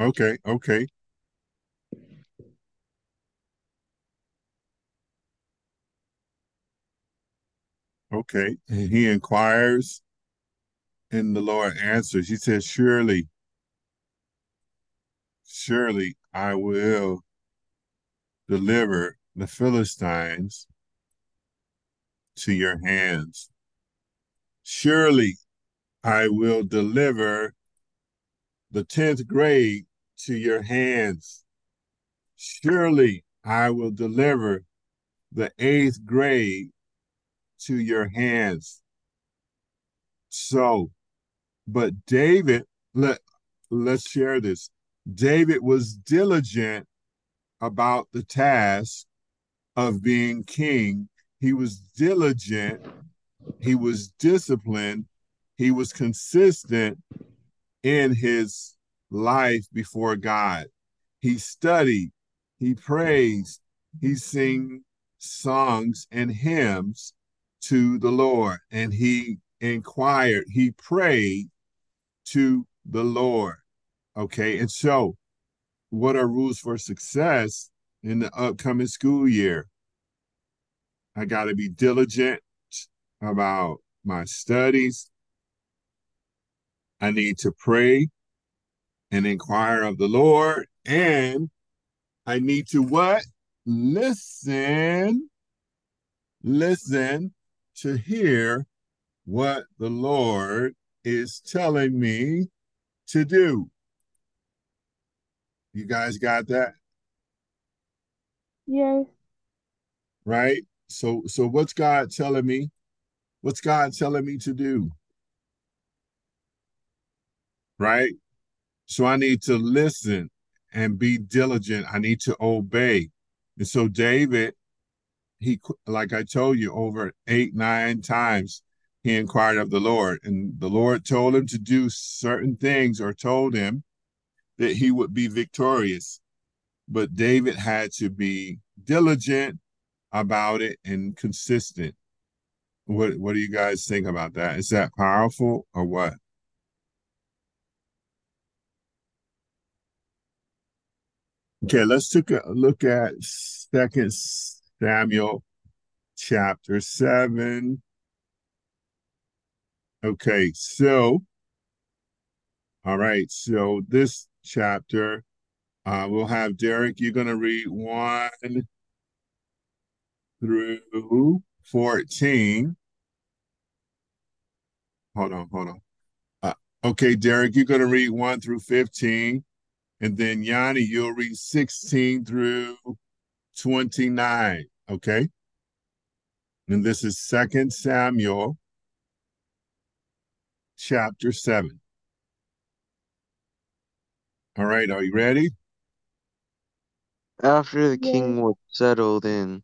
Okay, okay. Okay. And he inquires, and the Lord answers. He says, Surely, surely I will deliver the Philistines to your hands. Surely I will deliver the 10th grade to your hands. Surely I will deliver the eighth grade to your hands. So, but David, let, let's share this. David was diligent about the task of being king. He was diligent, he was disciplined, he was consistent in his life before God. He studied, he praised, he sang songs and hymns to the Lord, and he inquired, he prayed to the Lord. Okay, and so what are rules for success in the upcoming school year? I got to be diligent about my studies. I need to pray and inquire of the Lord. And I need to what? Listen. Listen to hear what the Lord is telling me to do. You guys got that? Yes. Right? So so what's God telling me? What's God telling me to do? Right? So I need to listen and be diligent. I need to obey. And so David, he like I told you over 8 9 times he inquired of the Lord and the Lord told him to do certain things or told him that he would be victorious. But David had to be diligent about it and consistent. What what do you guys think about that? Is that powerful or what? Okay, let's take a look at Second Samuel chapter 7. Okay, so all right, so this chapter, uh, we'll have Derrick, you're going to read 1 through 14. Hold on, hold on. Uh, okay, Derrick, you're going to read 1 through 15. And then Yanni, you'll read 16 through 29. Okay. And this is Second Samuel chapter 7. All right, are you ready? After the king was settled in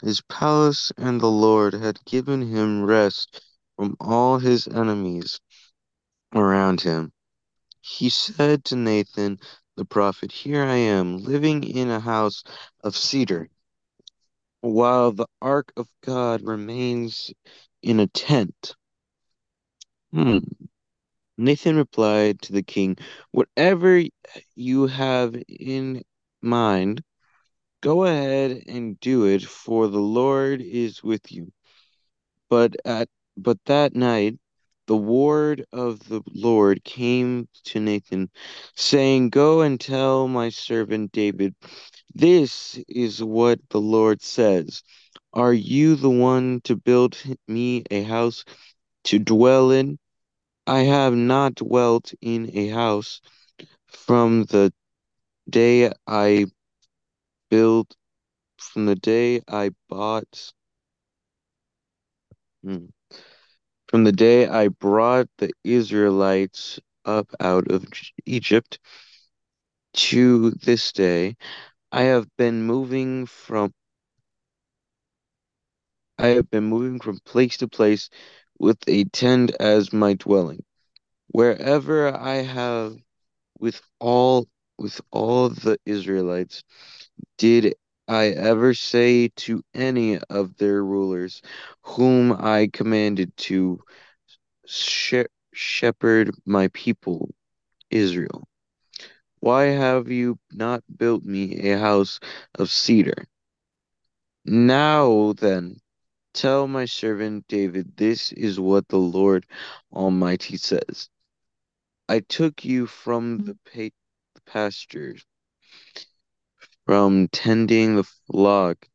his palace and the Lord had given him rest from all his enemies around him, he said to Nathan the prophet, Here I am, living in a house of cedar, while the ark of God remains in a tent. Hmm. Nathan replied to the king, Whatever you have in mind, go ahead and do it, for the Lord is with you. But at but that night the word of the Lord came to Nathan, saying, Go and tell my servant David, this is what the Lord says. Are you the one to build me a house to dwell in? I have not dwelt in a house from the day I built from the day I bought hmm, from the day I brought the Israelites up out of Egypt to this day, I have been moving from I have been moving from place to place with a tent as my dwelling. Wherever I have with all with all the Israelites, did I ever say to any of their rulers, whom I commanded to she shepherd my people Israel, why have you not built me a house of cedar? Now then, tell my servant David, this is what the Lord Almighty says. I took you from mm-hmm. the, pa the pastures, from tending the flock,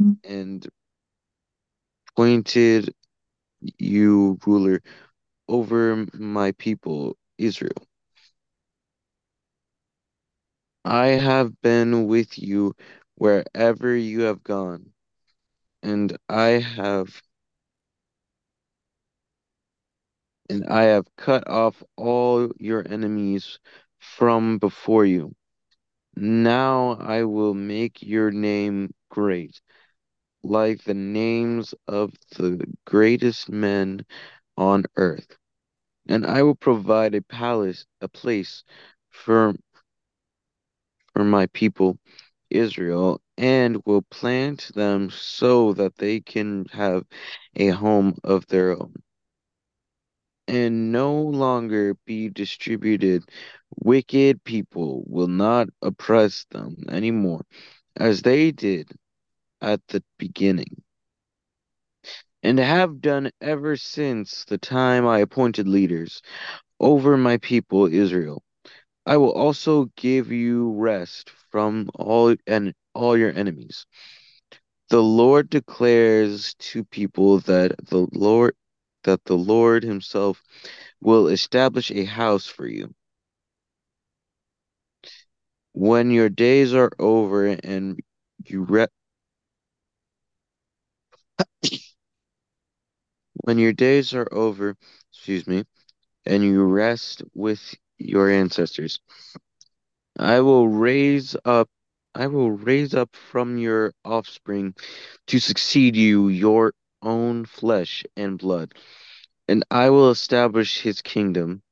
mm-hmm. and appointed you ruler over my people Israel. I have been with you wherever you have gone, and I have and I have cut off all your enemies from before you. Now I will make your name great, like the names of the greatest men on earth. And I will provide a palace, a place for, for my people Israel, and will plant them so that they can have a home of their own and no longer be distributed. Wicked people will not oppress them anymore, as they did at the beginning, and have done ever since the time I appointed leaders over my people Israel. I will also give you rest from all and all your enemies. The Lord declares to people that the Lord that the Lord himself will establish a house for you. When your days are over and you re- when your days are over, excuse me, and you rest with your ancestors, I will raise up I will raise up from your offspring to succeed you your own flesh and blood, and I will establish his kingdom.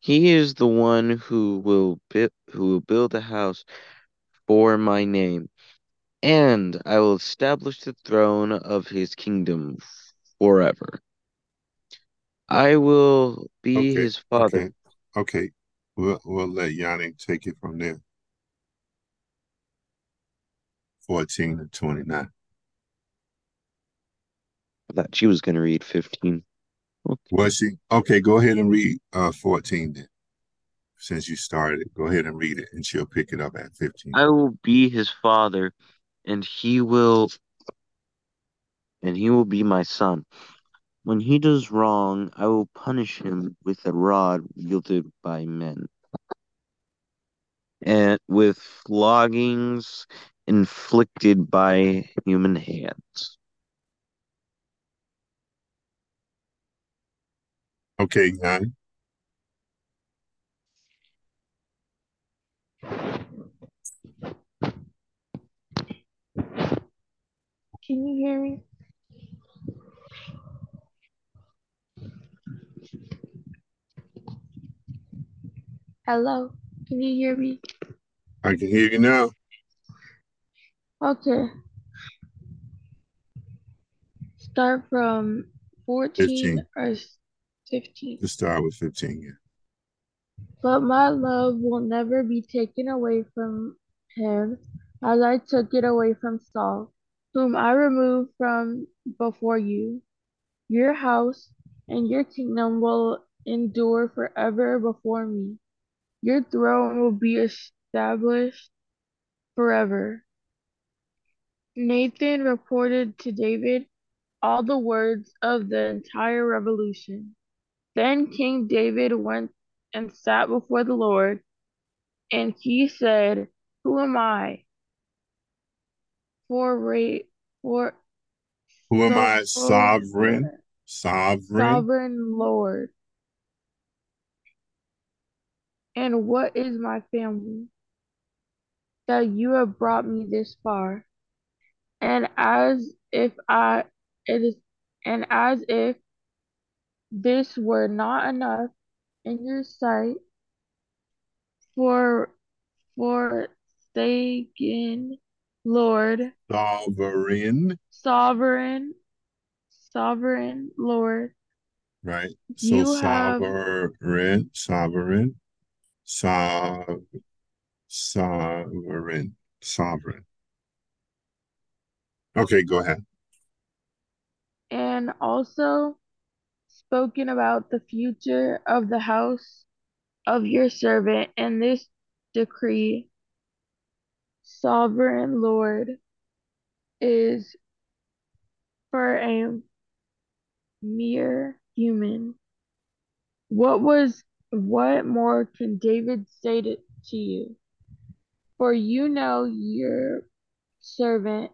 He is the one who will bi- who will build a house for my name, and I will establish the throne of his kingdom forever. I will be Okay, his father. okay, okay. We'll we'll let Yanni take it from there. 14 to 29. I thought she was going to read 15. Okay. Was she? Okay, go ahead and read uh 14 then. Since you started, go ahead and read it and she'll pick it up at 15. I will be his father, and he will and he will be my son. When he does wrong, I will punish him with a rod wielded by men, and with floggings inflicted by human hands. Okay, Yanni. Can you hear me? Hello? Can you hear me? I can hear you now. Okay. Start from 14 15. or 15. Let's start with 15. Yeah. But my love will never be taken away from him, as I took it away from Saul, whom I removed from before you. Your house and your kingdom will endure forever before me. Your throne will be established forever. Nathan reported to David all the words of the entire revolution. Then King David went and sat before the Lord, and he said, Who am I? for for Who am I? Sovereign. Sovereign. Sovereign Lord. And what is my family? That you have brought me this far. And as if I it is and as if this were not enough in your sight for forsaken Lord Sovereign. sovereign sovereign Lord Right. So You have- sovereign, sovereign, sov, sovereign, sovereign. Okay, go ahead. and also spoken about the future of the house of your servant and this decree sovereign Lord is for a mere human. What was what more can David say to, to you? For you know your servant,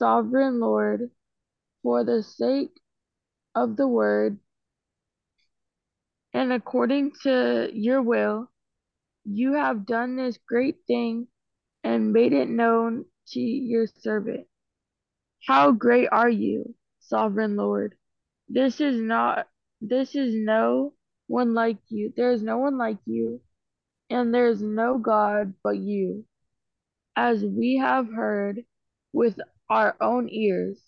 sovereign Lord, for the sake of the word and according to your will, you have done this great thing and made it known to your servant. How great are you, sovereign Lord? This is not, this is no one like you. There is no one like you, and there is no God but you, as we have heard with our own ears.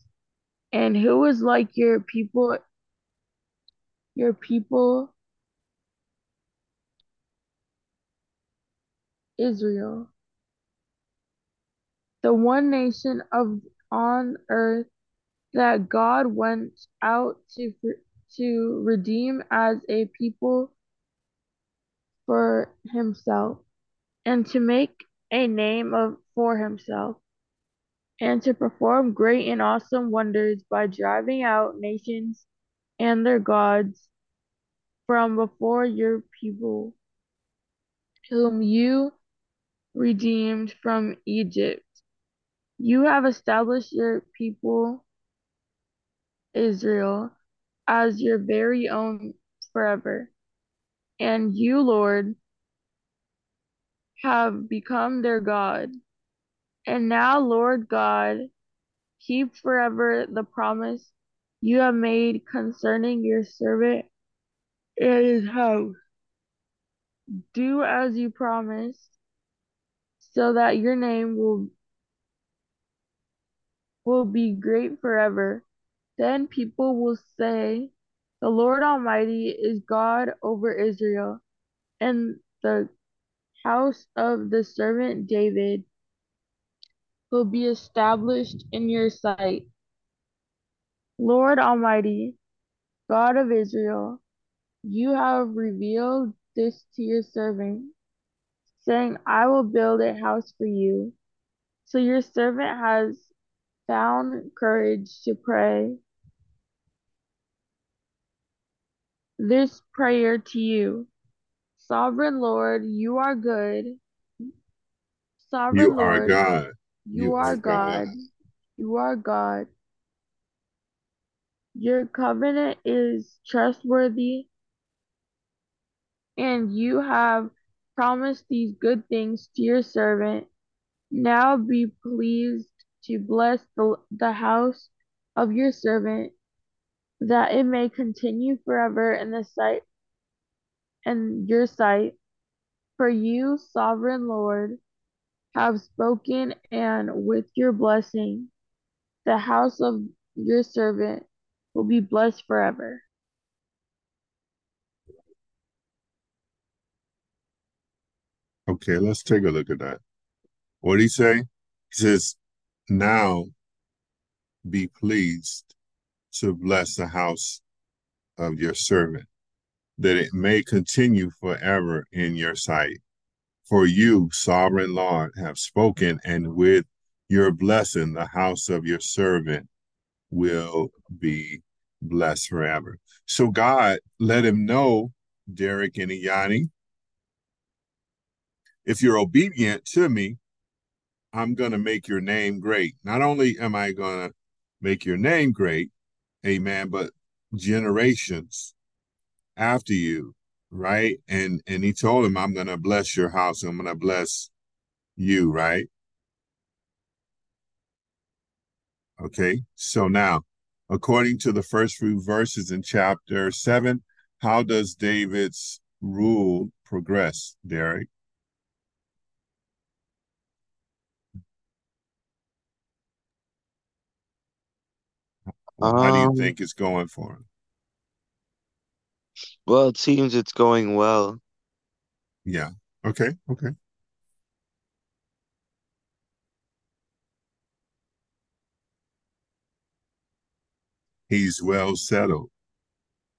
And who is like your people, your people, Israel? the one nation of on earth that God went out to to redeem as a people for himself and to make a name of for himself and to perform great and awesome wonders by driving out nations and their gods from before your people whom you redeemed from Egypt you have established your people, Israel, as your very own forever. And you, Lord, have become their God. And now, Lord God, keep forever the promise you have made concerning your servant and his house. Do as you promised, so that your name will will be great forever. Then people will say, The Lord Almighty is God over Israel, and the house of the servant David will be established in your sight. Lord Almighty, God of Israel, you have revealed this to your servant, saying, I will build a house for you. So your servant has found courage to pray this prayer to you. Sovereign Lord, you are good. Sovereign You are Lord, God. You, You are God. God. You are God. Your covenant is trustworthy, and you have promised these good things to your servant. Now be pleased to bless the, the house of your servant, that it may continue forever in the sight and your sight. For you, sovereign Lord, have spoken, and with your blessing, the house of your servant will be blessed forever. Okay, let's take a look at that. What did he say? He says, Now be pleased to bless the house of your servant, that it may continue forever in your sight. For you, sovereign Lord, have spoken, and with your blessing, the house of your servant will be blessed forever. So God let him know, Derrick and E'Yani, if you're obedient to me, I'm going to make your name great. Not only am I going to make your name great, amen, but generations after you, right? And and he told him, I'm going to bless your house. I'm going to bless you, right? Okay, so now, according to the first few verses in chapter 7, how does David's rule progress, Derrick? How do you Um, think it's going for him? Well, it seems it's going well. Yeah. Okay. Okay. He's well settled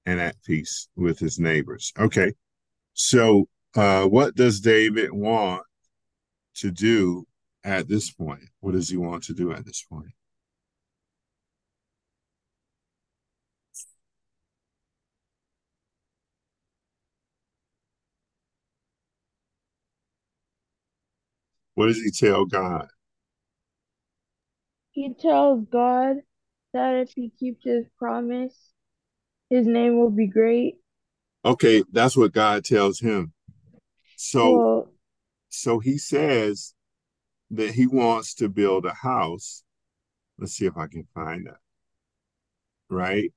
and at peace with his neighbors. Okay. So, uh, what does David want to do at this point? What does he want to do at this point? What does he tell God? He tells God that if he keeps his promise, his name will be great. Okay, that's what God tells him. So, Well, so he says that he wants to build a house. Let's see if I can find that. Right?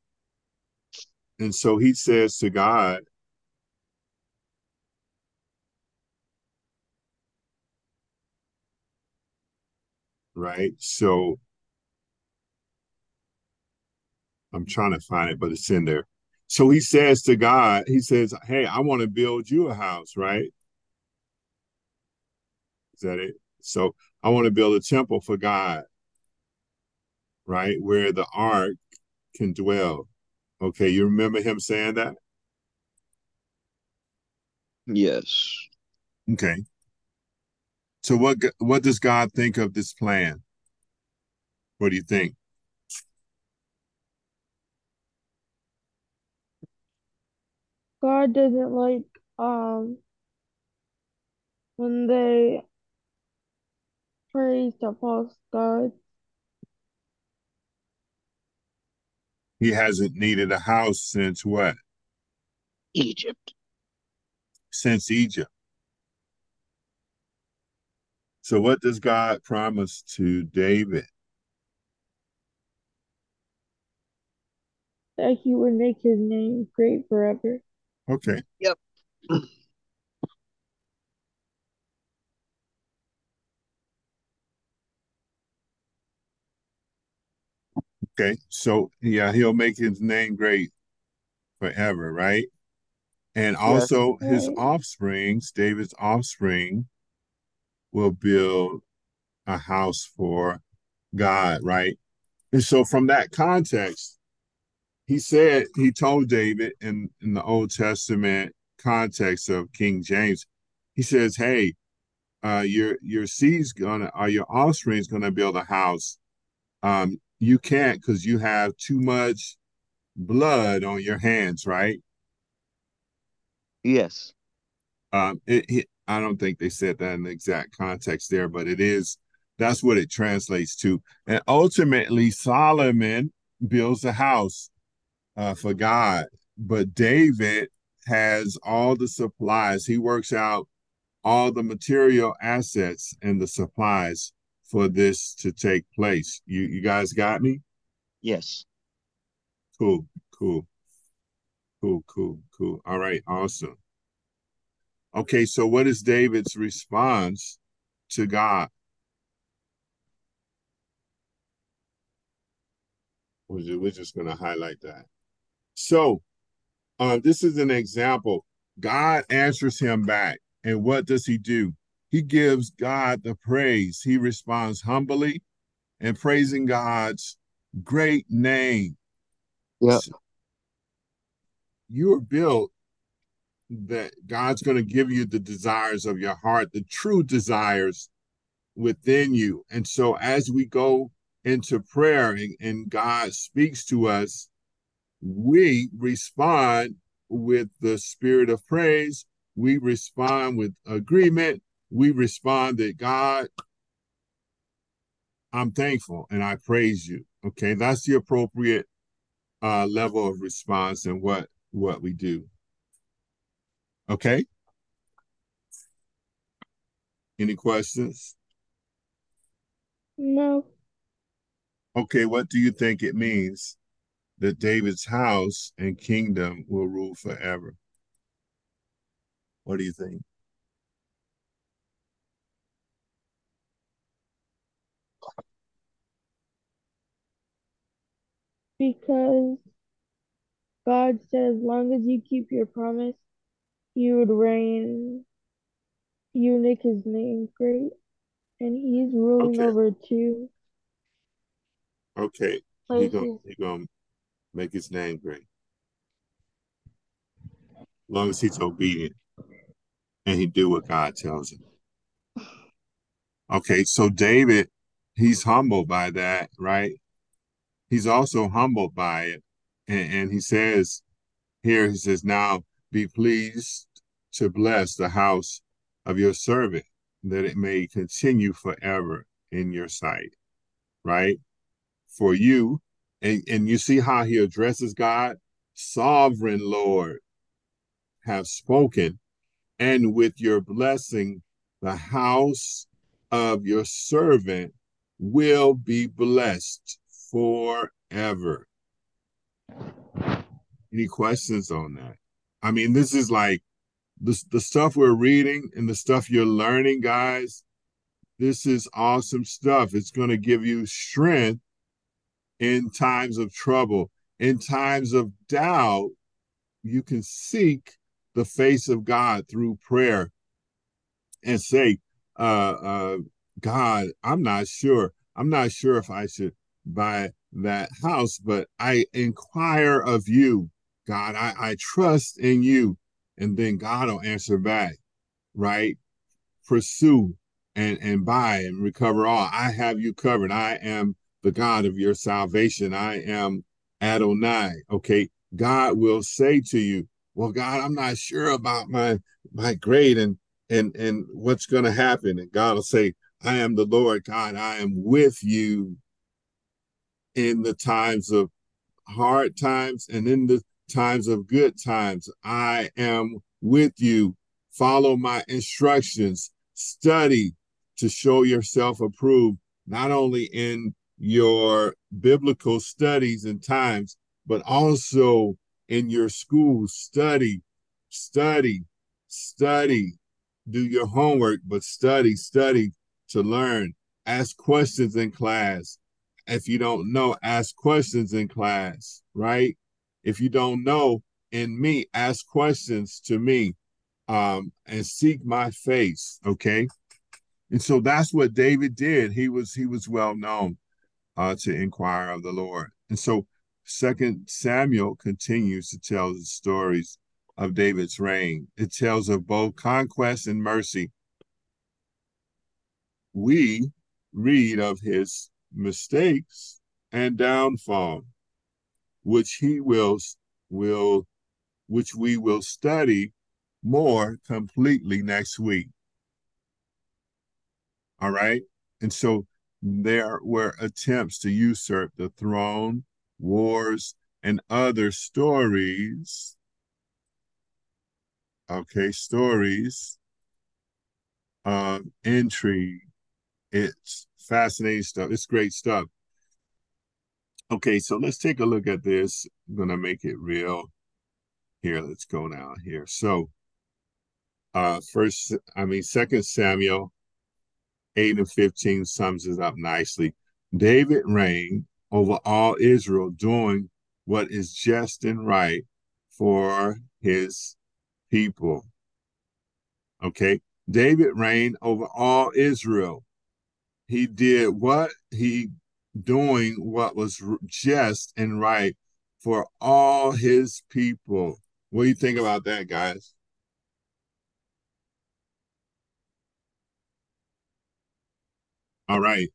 And so he says to God, right? So I'm trying to find it, but it's in there. So he says to God, he says, Hey, I want to build you a house, right? Is that it? So I want to build a temple for God, right? Where the ark can dwell. Okay, you remember him saying that? Yes. Okay. So what what does God think of this plan? What do you think? God doesn't like um when they praise the false gods. He hasn't needed a house since what? Egypt. Since Egypt. So what does God promise to David? That he would make his name great forever. Okay. Yep. Okay. So yeah, he'll make his name great forever, right? And also his Right. offsprings, David's offspring, will build a house for God, right? And so from that context, he said, he told David in, in the Old Testament context of King James, he says, Hey, uh, your your seed's gonna or your offspring's gonna build a house. Um, you can't because you have too much blood on your hands, right? Yes. Um, it, it, I don't think they said that in the exact context there, but it is that's what it translates to. And ultimately, Solomon builds a house uh, for God, but David has all the supplies. He works out all the material assets and the supplies for this to take place. You you guys got me? Yes. Cool, cool, cool, cool, cool. All right, awesome. Okay, so what is David's response to God? We're just going to highlight that. So, uh, this is an example. God answers him back. And what does he do? He gives God the praise. He responds humbly and praising God's great name. Yeah. So you are built that God's going to give you the desires of your heart, the true desires within you. And so as we go into prayer and, and God speaks to us, we respond with the spirit of praise. We respond with agreement. We respond that God, I'm thankful and I praise you. Okay, that's the appropriate uh, level of response and what what we do. Okay. Any questions? No. Okay, what do you think it means that David's house and kingdom will rule forever? What do you think? Because God said as long as you keep your promise, you would reign. You make his name great. And he's ruling Okay. over two Okay, he places. gonna he gonna make his name great. As long as he's obedient and he do what God tells him. Okay, so David, he's humbled by that, right? He's also humbled by it. And, and he says here, he says, Now be pleased to bless the house of your servant, that it may continue forever in your sight. Right? For you, and, and you see how he addresses God, sovereign Lord, have spoken, and with your blessing, the house of your servant will be blessed forever. Any questions on that? I mean, this is like the, the stuff we're reading and the stuff you're learning, guys. This is awesome stuff. It's going to give you strength in times of trouble, in times of doubt. You can seek the face of God through prayer and say, uh, uh, God, I'm not sure. I'm not sure if I should buy that house, but I inquire of you, God. I, I trust in you. And then God will answer back, right? Pursue and, and buy and recover all. I have you covered. I am the God of your salvation. I am Adonai. Okay. God will say to you, Well, God, I'm not sure about my my grade and and and what's gonna happen. And God will say, I am the Lord God, I am with you in the times of hard times and in the times of good times. I am with you. Follow my instructions. Study to show yourself approved, not only in your biblical studies and times, but also in your school. Study, study, study. Do your homework, but study, study to learn. Ask questions in class if you don't know, ask questions in class, right? If you don't know, in me, ask questions to me um, and seek my face, okay? And so that's what David did. He was he was well known uh, to inquire of the Lord. And so Second Samuel continues to tell the stories of David's reign. It tells of both conquest and mercy. We read of his mistakes and downfall, which he will will which we will study more completely next week. All right. And so there were attempts to usurp the throne, wars, and other stories. Okay, stories of intrigue. It's fascinating stuff. It's great stuff. Okay, so let's take a look at this. I'm gonna make it real. Here, let's go now here. So uh first, I mean second Samuel 8 and 15 sums it up nicely. David reigned over all Israel, doing what is just and right for his people. Okay, David reigned over all Israel he did what he doing what was just and right for all his people. What do you think about that, guys? All right.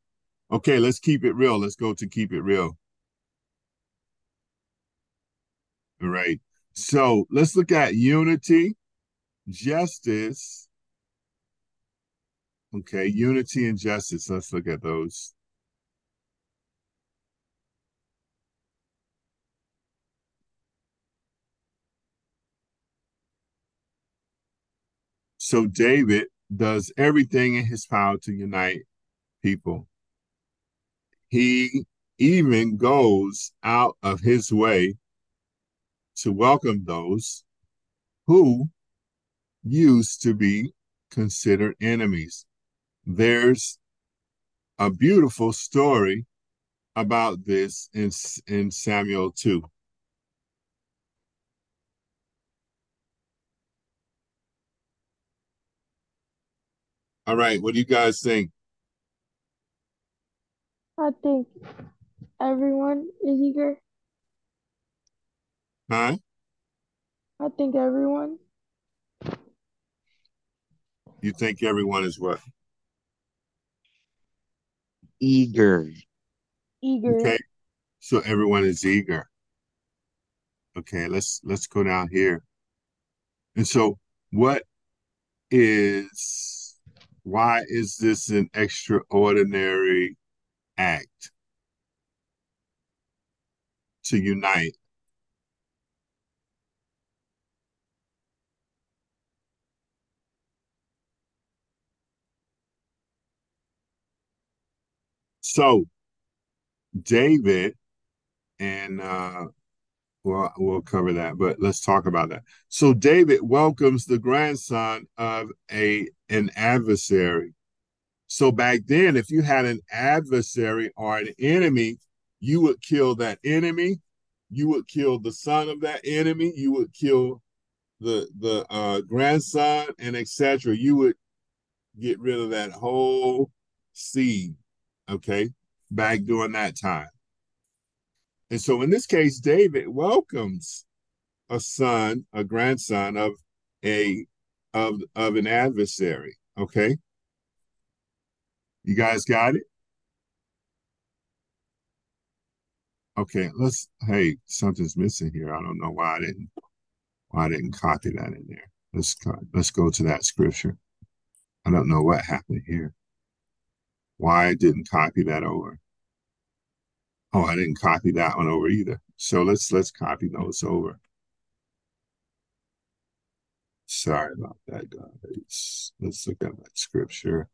Okay, let's keep it real. Let's go to keep it real. All right. So let's look at unity, justice, Okay, unity and justice. Let's look at those. So David does everything in his power to unite people. He even goes out of his way to welcome those who used to be considered enemies. There's a beautiful story about this in, in Samuel 2. All right, what do you guys think? I think everyone is eager. Huh? I think everyone. You think everyone is what? Eager. Eager. Okay. So everyone is eager. Okay, let's let's go down here. And so what is why is this an extraordinary act to unite? So David and uh well we'll cover that but let's talk about that. So david welcomes the grandson of a an adversary. So back then if you had an adversary or an enemy you would kill that enemy. You would kill the son of that enemy. You would kill the the uh grandson and etc you would get rid of that whole seed okay back during that time and so in this case, David welcomes a son, a grandson of a of of an adversary. Okay. You guys got it? Okay, let's hey, something's missing here. I don't know why I didn't why I didn't copy that in there. Let's let's go to that scripture. I don't know what happened here. Why I didn't copy that over. Oh, I didn't copy that one over either. So let's let's copy those over. Sorry about that, guys. Let's look at that scripture.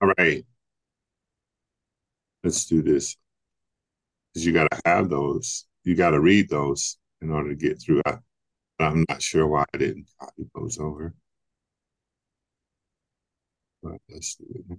All right. Let's do this. Because you got to have those. You got to read those in order to get through. I, I'm not sure why I didn't copy those over. But let's do it.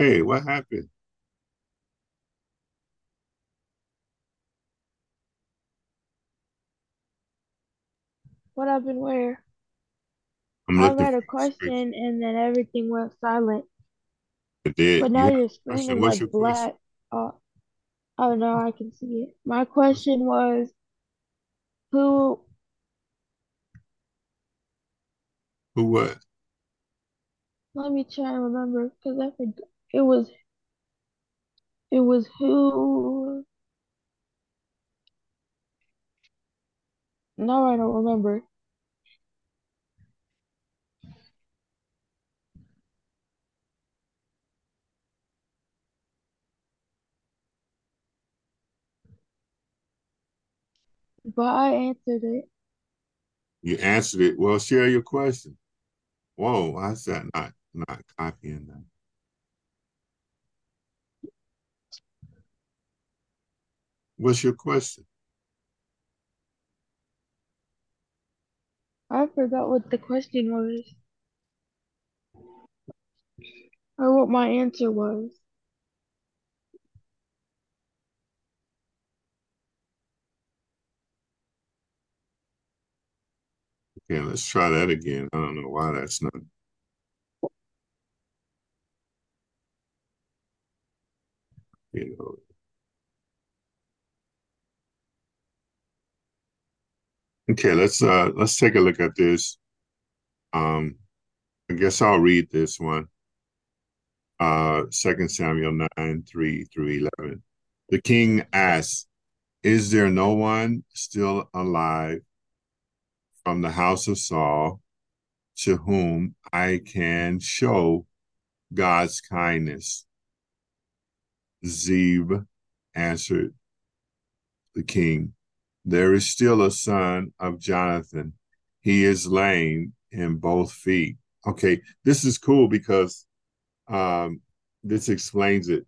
Hey, what happened? What happened where? I'm I looking read a for the scripture. question and then everything went silent. It did. But You now have your a screen question? is What's like your question? black. Oh, oh no, I can see it. My question was who Who what? Let me try and remember because I forgot. It was it was who? Now I don't remember. But I answered it. You answered it. Well, share your question. Whoa, I said not not copying that. What's your question? I forgot what the question was. Or what my answer was. Okay, let's try that again. I don't know why that's not. You know. Okay, let's uh let's take a look at this. Um, I guess I'll read this one. Uh, Second Samuel nine three through eleven. The king asked, "Is there no one still alive from the house of Saul to whom I can show God's kindness?" Zeb answered the king, There is still a son of Jonathan. He is lame in both feet. Okay, this is cool because um, this explains it.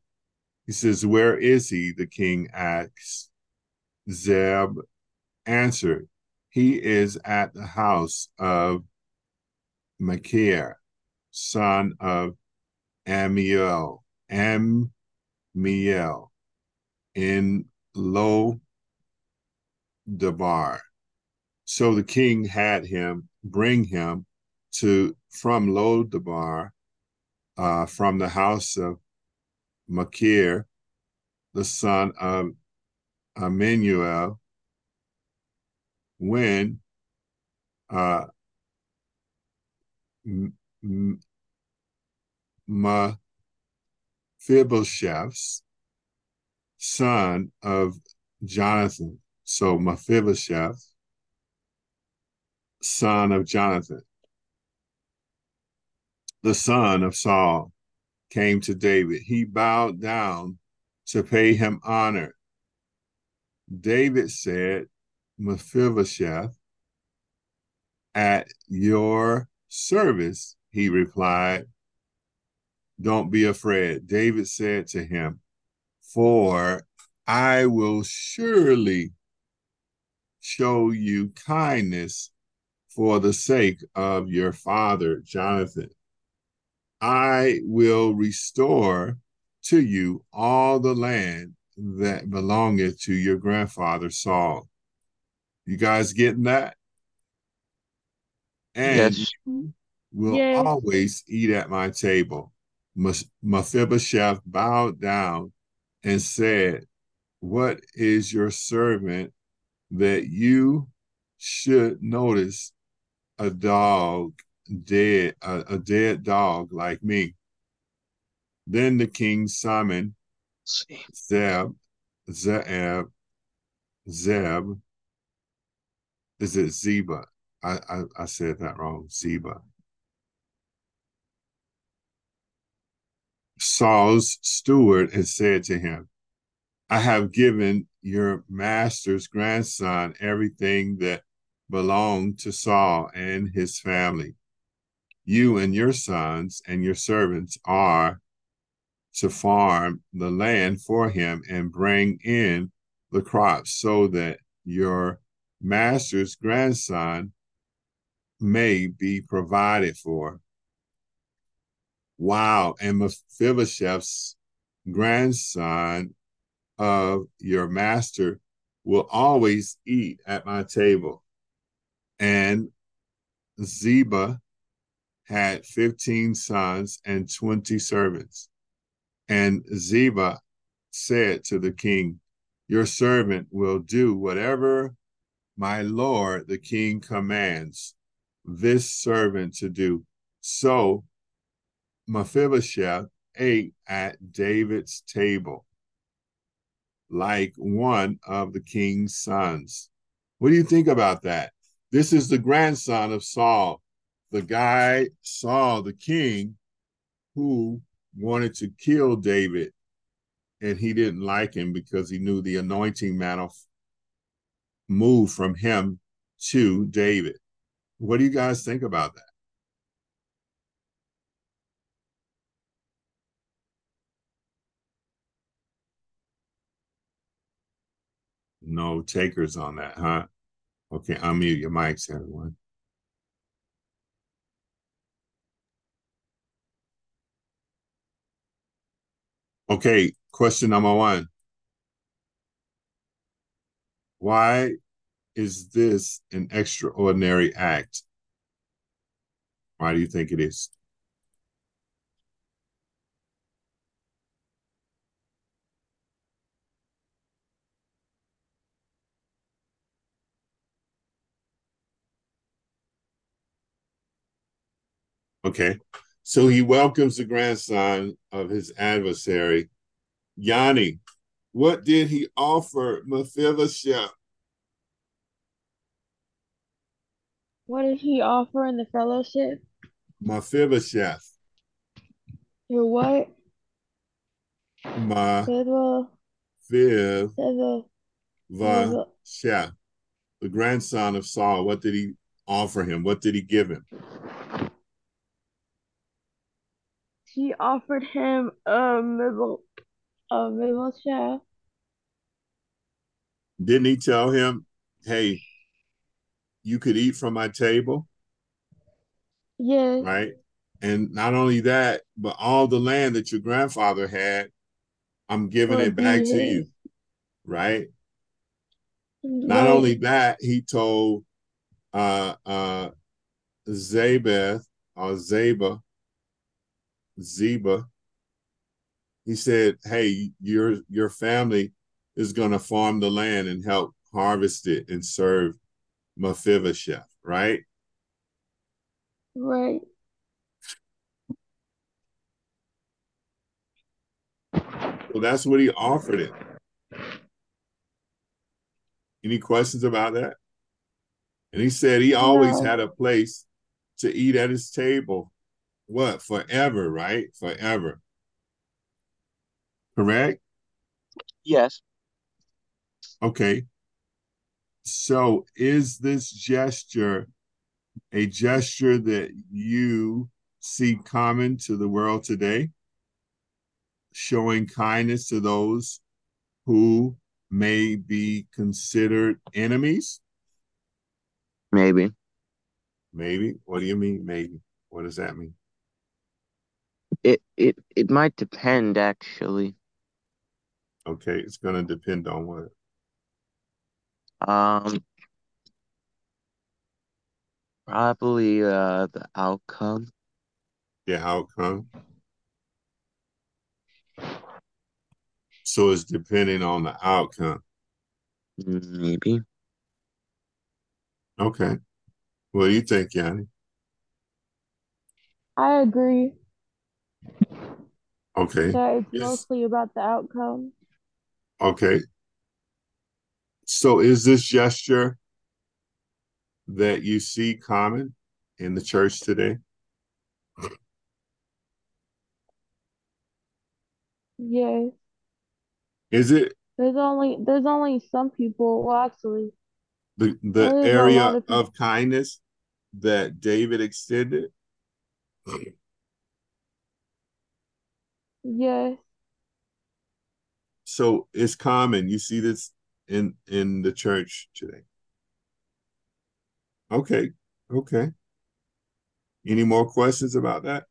He says, Where is he? The king asks. Zeb answered, He is at the house of Makir, son of Ammiel, Ammiel, in Lo Debar. So the king had him bring him to from Lo Debar, uh, from the house of Makir, the son of Emmanuel, when uh, Mephibosheth's son of Jonathan. So Mephibosheth, son of Jonathan, the son of Saul, came to David. He bowed down to pay him honor. David said, Mephibosheth, at your service, he replied. Don't be afraid. David said to him, For I will surely show you kindness for the sake of your father, Jonathan. I will restore to you all the land that belongeth to your grandfather Saul. You guys getting that? And Yes. you will Yes. always eat at my table. Mephibosheth bowed down and said, What is your servant that you should notice a dog dead, a, a dead dog like me? Then the king See. Zeb, Zeb, Zeb. Is it Ziba? I, I, I said that wrong. Ziba. Saul's steward and said to him, I have given your master's grandson everything that belonged to Saul and his family. You and your sons and your servants are to farm the land for him and bring in the crops so that your master's grandson may be provided for. Wow. And Mephibosheth's grandson of your master will always eat at my table. And Ziba had 15 sons and 20 servants. And Ziba said to the king, Your servant will do whatever my lord the king commands this servant to do. So Mephibosheth ate at David's table like one of the king's sons. What do you think about that? This is the grandson of Saul, the guy, Saul, the king, who wanted to kill David, and he didn't like him because he knew the anointing mantle moved from him to David. What do you guys think about that? No takers on that, huh? Okay, unmute your mics, everyone. Okay, question number one. Why is this an extraordinary act? Why do you think it is? Okay. So he welcomes the grandson of his adversary. Yanni, what did he offer Mephibosheth? What did he offer in the fellowship? Mephibosheth. Your what? Mephibosheth. The grandson of Saul. What did he offer him? What did he give him? He offered him a middle a middle shaft. Didn't he tell him, hey, you could eat from my table? Yeah. Right? And not only that, but all the land that your grandfather had, I'm giving it back to you. Right? Not only that, he told uh uh Zabeth or Zaba Ziba, he said, "Hey, your your family is going to farm the land and help harvest it and serve Mephibosheth, right?" Right. So that's what he offered it. Any questions about that? And he said he always no. had a place to eat at his table what forever, right? Forever. Correct? Yes. Okay. So is this gesture a gesture that you see common to the world today? Showing kindness to those who may be considered enemies? Maybe. Maybe. What do you mean, maybe? What does that mean? It it it might depend actually. Okay, it's gonna depend on what. Um, probably uh the outcome. The outcome. So it's depending on the outcome. Maybe. Okay. What do you think, Yanni? I agree. Okay. So it's yes. mostly about the outcome. Okay. So is this gesture that you see common in the church today? Yes. Is it? There's only there's only some people, well actually. The the area of, of kindness that David extended? Yes. So it's common. You see this in in the church today. Okay. Okay. Any more questions about that?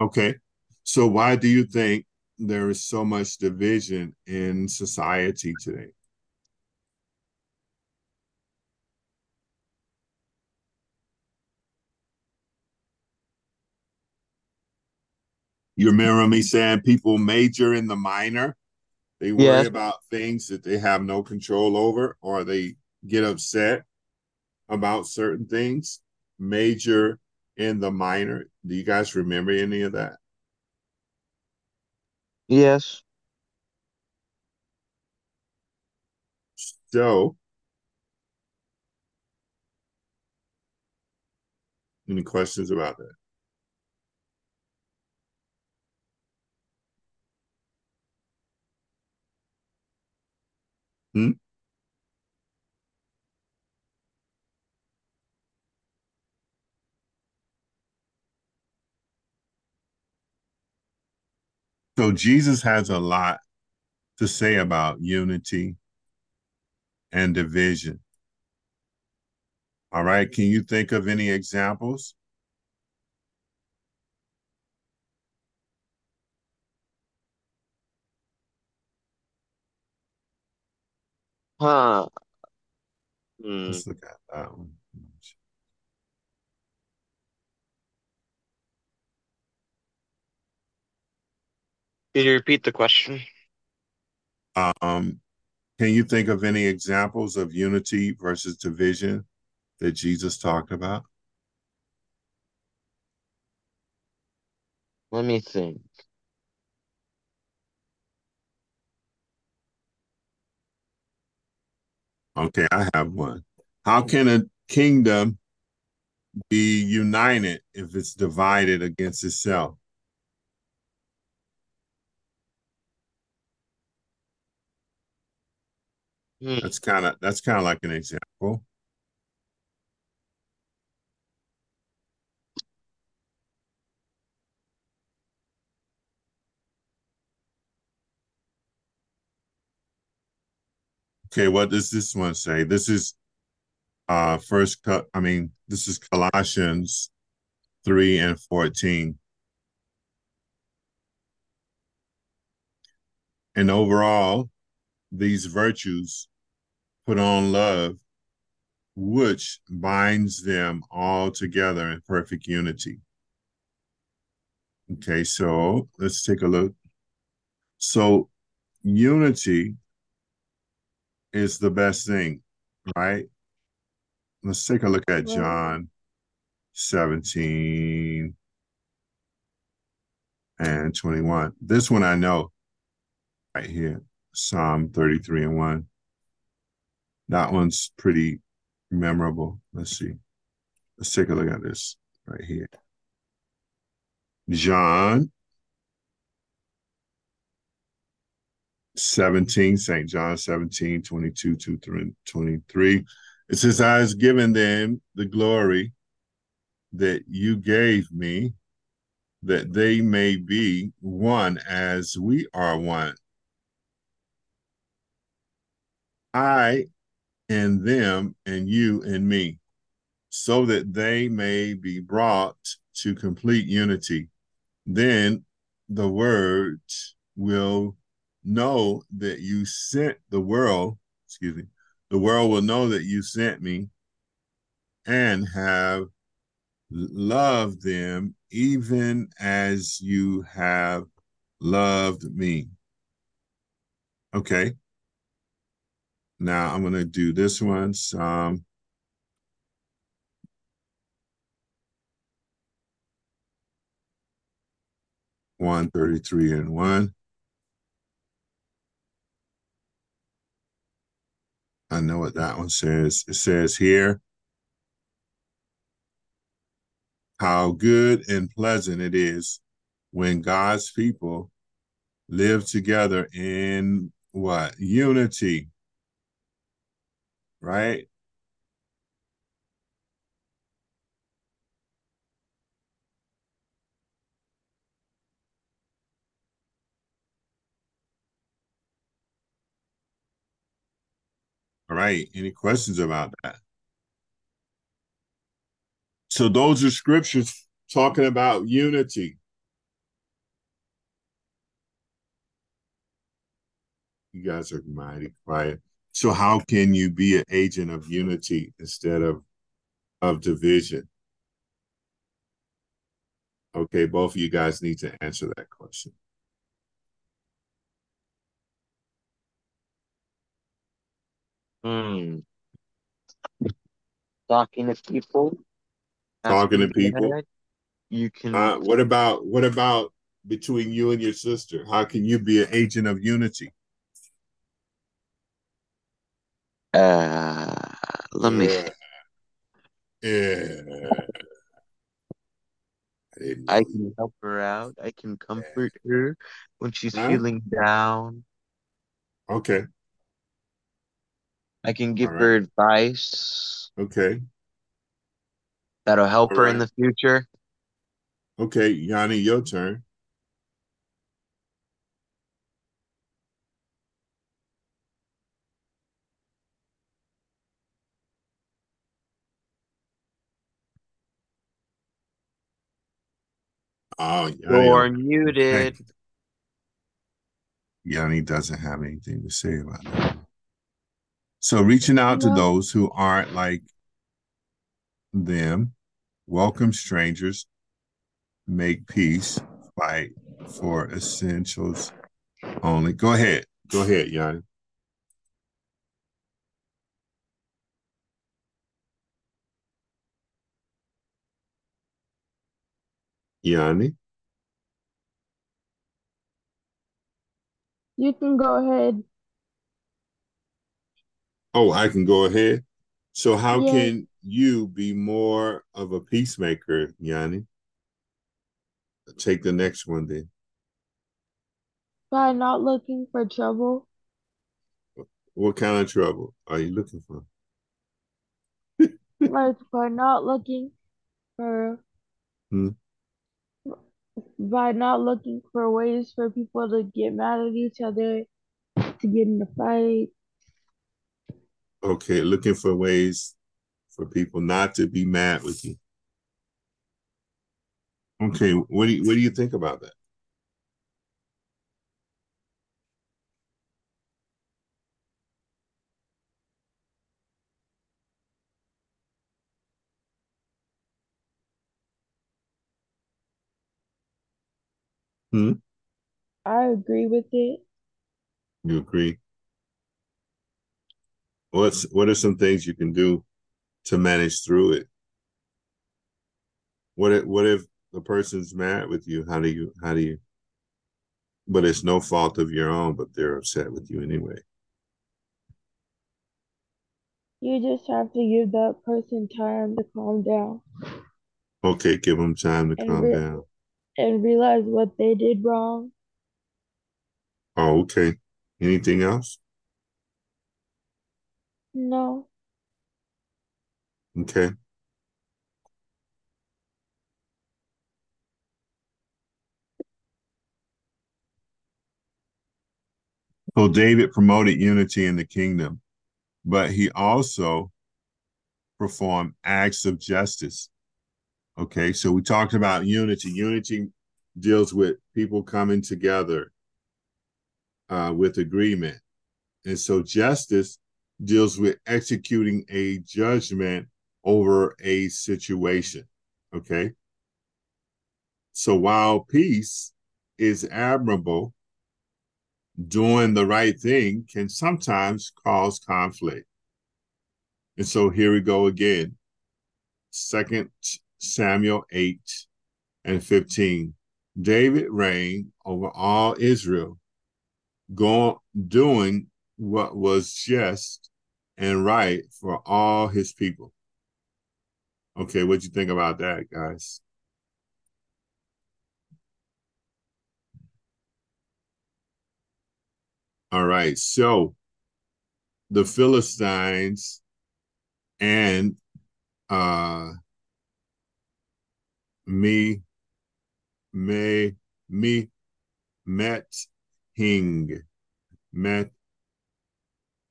Okay. So why do you think there is so much division in society today? You remember me saying people major in the minor? They worry yes. about things that they have no control over, or they get upset about certain things, major in the minor. Do you guys remember any of that? Yes. So, any questions about that? Hmm? So Jesus has a lot to say about unity and division. All right, can you think of any examples? Huh. Hmm. Let's look at that one. Can you repeat the question? Um, can you think of any examples of unity versus division that Jesus talked about? Let me think. Okay, I have one. How can a kingdom be united if it's divided against itself? Hmm. That's kind of that's kind of like an example. Okay, what does this one say? This is uh first I mean, this is Colossians 3 and 14. And overall, these virtues put on love, which binds them all together in perfect unity. Okay, so let's take a look. So, unity is the best thing, right? Let's take a look at John 17 and 21. This one I know right here. Psalm 33 and 1. That one's pretty memorable. Let's see. Let's take a look at this right here. John 17, St. John 17, 22 to 23. It says, I has given them the glory that you gave me, that they may be one as we are one. I and them and you and me, so that they may be brought to complete unity. Then the word will know that you sent the world, excuse me, the world will know that you sent me and have loved them even as you have loved me. Okay. Now I'm going to do this one. Psalm one thirty-three and one. I know what that one says. It says here, how good and pleasant it is when God's people live together in what? Unity right? Right. Any questions about that? So those are scriptures talking about unity. You guys are mighty quiet. So how can you be an agent of unity instead of of division? Okay, both of you guys need to answer that question. Hmm. Talking to people. Talking to people. God, You can. Uh, what about what about between you and your sister? How can you be an agent of unity? Uh, let me. Yeah. Yeah. I I can help her out. I can comfort her when she's feeling down. Okay. I can give All her advice Okay. that'll help All her in the future. Okay, Yanni, your turn. Oh, Yanni, You're muted. Yanni doesn't have anything to say about that. So reaching out to those who aren't like them, welcome strangers, make peace, fight for essentials only. Go ahead. Go ahead, Yanni. Yanni. You can go ahead. Oh, I can go ahead. So how Yes. can you be more of a peacemaker, Yanni? Take the next one then. By not looking for trouble. What kind of trouble are you looking for? Like by not looking for Hmm. by not looking for ways for people to get mad at each other, to get in a fight. Okay, looking for ways for people not to be mad with you. Okay, what do you what do you think about that? Hmm? I agree with it. You agree? What's what are some things you can do to manage through it? What if what if the person's mad with you? How do you how do you but it's no fault of your own, but they're upset with you anyway. You just have to give that person time to calm down Okay, give them time to and calm re- down. and realize what they did wrong. Oh, okay. Anything else? No. Okay. So David promoted unity in the kingdom, but he also performed acts of justice. Okay, so we talked about unity. Unity deals with people coming together uh, with agreement. And so justice deals with executing a judgment over a situation. Okay. So while peace is admirable, doing the right thing can sometimes cause conflict. And so here we go again. Second Samuel 8 and 15. David reigned over all Israel, going doing what was just and right for all his people. Okay, what you think about that, guys? All right, so the Philistines and uh me me me met hing met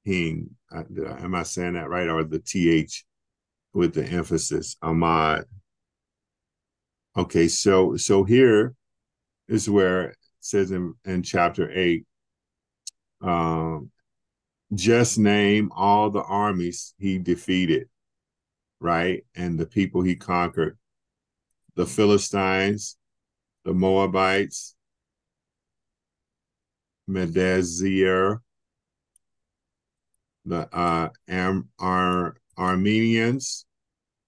uh, did I, am i saying that right? Or the th with the emphasis ahmad? Okay so so here is where it says in, in chapter 8 um just name all the armies he defeated right? And the people he conquered. The Philistines, the Moabites, Medezier, the uh, Am- Ar- Armenians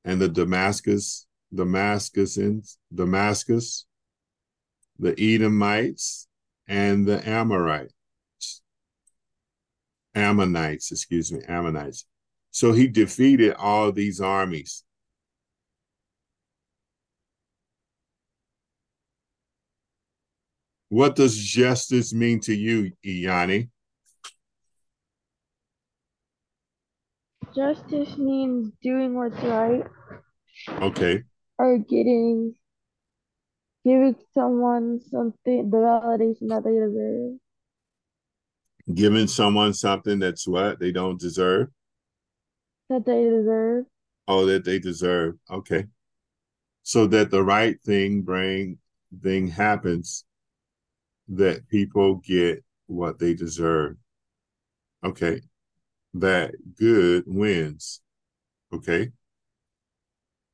and the Damascus, Damascusans, Damascus, the Edomites, and the Amorites. Ammonites, excuse me, Ammonites. So he defeated all these armies. What does justice mean to you, E'Yani? Justice means doing what's right Okay. or getting giving someone something the validation that they deserve. Giving someone something that's what they don't deserve. That they deserve. Oh, that they deserve. Okay. So that the right thing bring thing happens that people get what they deserve. Okay. That good wins. Okay.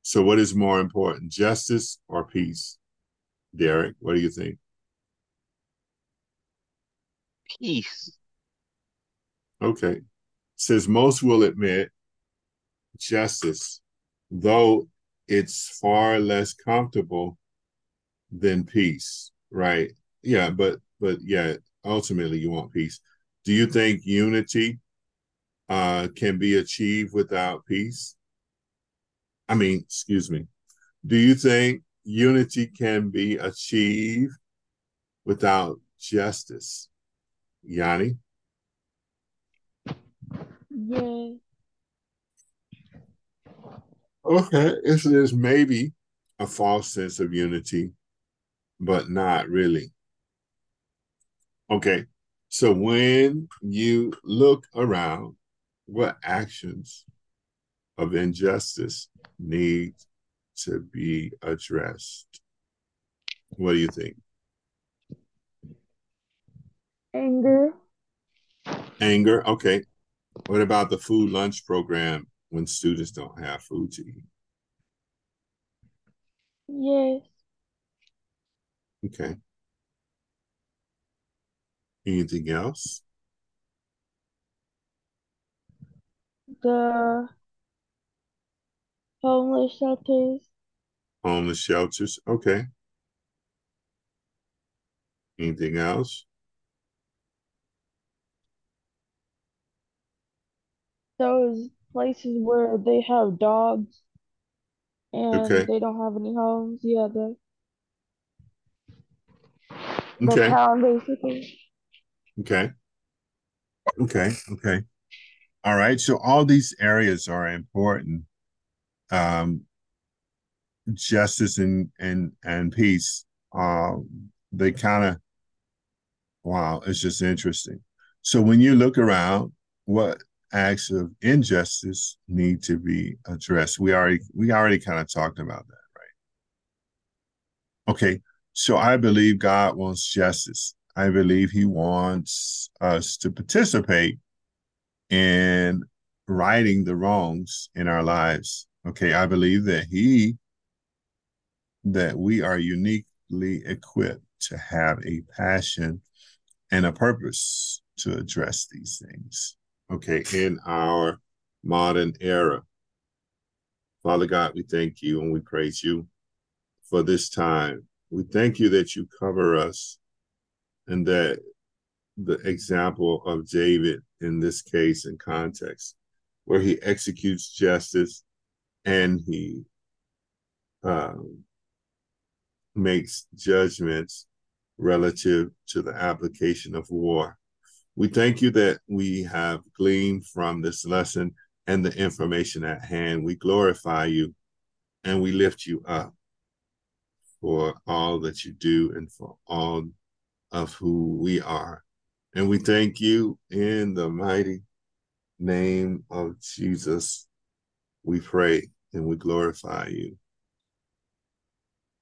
So what is more important, justice or peace? Derrick, what do you think? Peace. Okay. Says most will admit justice, though it's far less comfortable than peace, right? Yeah, but but yeah, ultimately you want peace. Do you think unity uh can be achieved without peace? I mean, excuse me. Do you think unity can be achieved without justice? Yanni? Yeah. Okay, it's, there's maybe a false sense of unity, but not really. Okay, so when you look around, what actions of injustice need to be addressed? What do you think? Anger. Anger, okay. What about the food lunch program when students don't have food to eat? Yes. Okay. Anything else? The homeless shelters. Homeless shelters, okay. Anything else? Those places where they have dogs and Okay. they don't have any homes. Yeah, the the Okay. town basically. Okay. Okay. Okay. All right. So all these areas are important. Um, justice and and and peace. Um, they kind of wow, it's just interesting. So when you look around, what acts of injustice need to be addressed? We already we already kind of talked about that, right? Okay. So I believe God wants justice. I believe he wants us to participate in righting the wrongs in our lives. Okay, I believe that he that we are uniquely equipped to have a passion and a purpose to address these things. Okay, in our modern era. Father God, we thank you and we praise you for this time. We thank you that you cover us and that the example of David in this case and context, where he executes justice and he um, makes judgments relative to the application of war. We thank you that we have gleaned from this lesson and the information at hand. We glorify you and we lift you up for all that you do and for all of who we are. And we thank you in the mighty name of Jesus. We pray and we glorify you.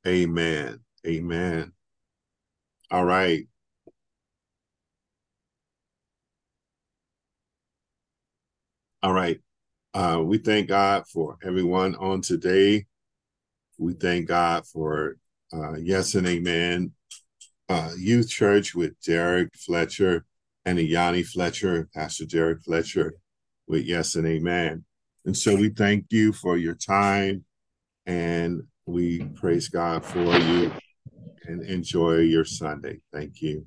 Amen. Amen. All right. All right. Uh, we thank God for everyone on today. We thank God for uh, yes and amen. Uh, youth church with Derrick Fletcher and Yanni Fletcher, Pastor Derrick Fletcher. with yes and amen. And so we thank you for your time and we praise God for you and enjoy your Sunday. Thank you.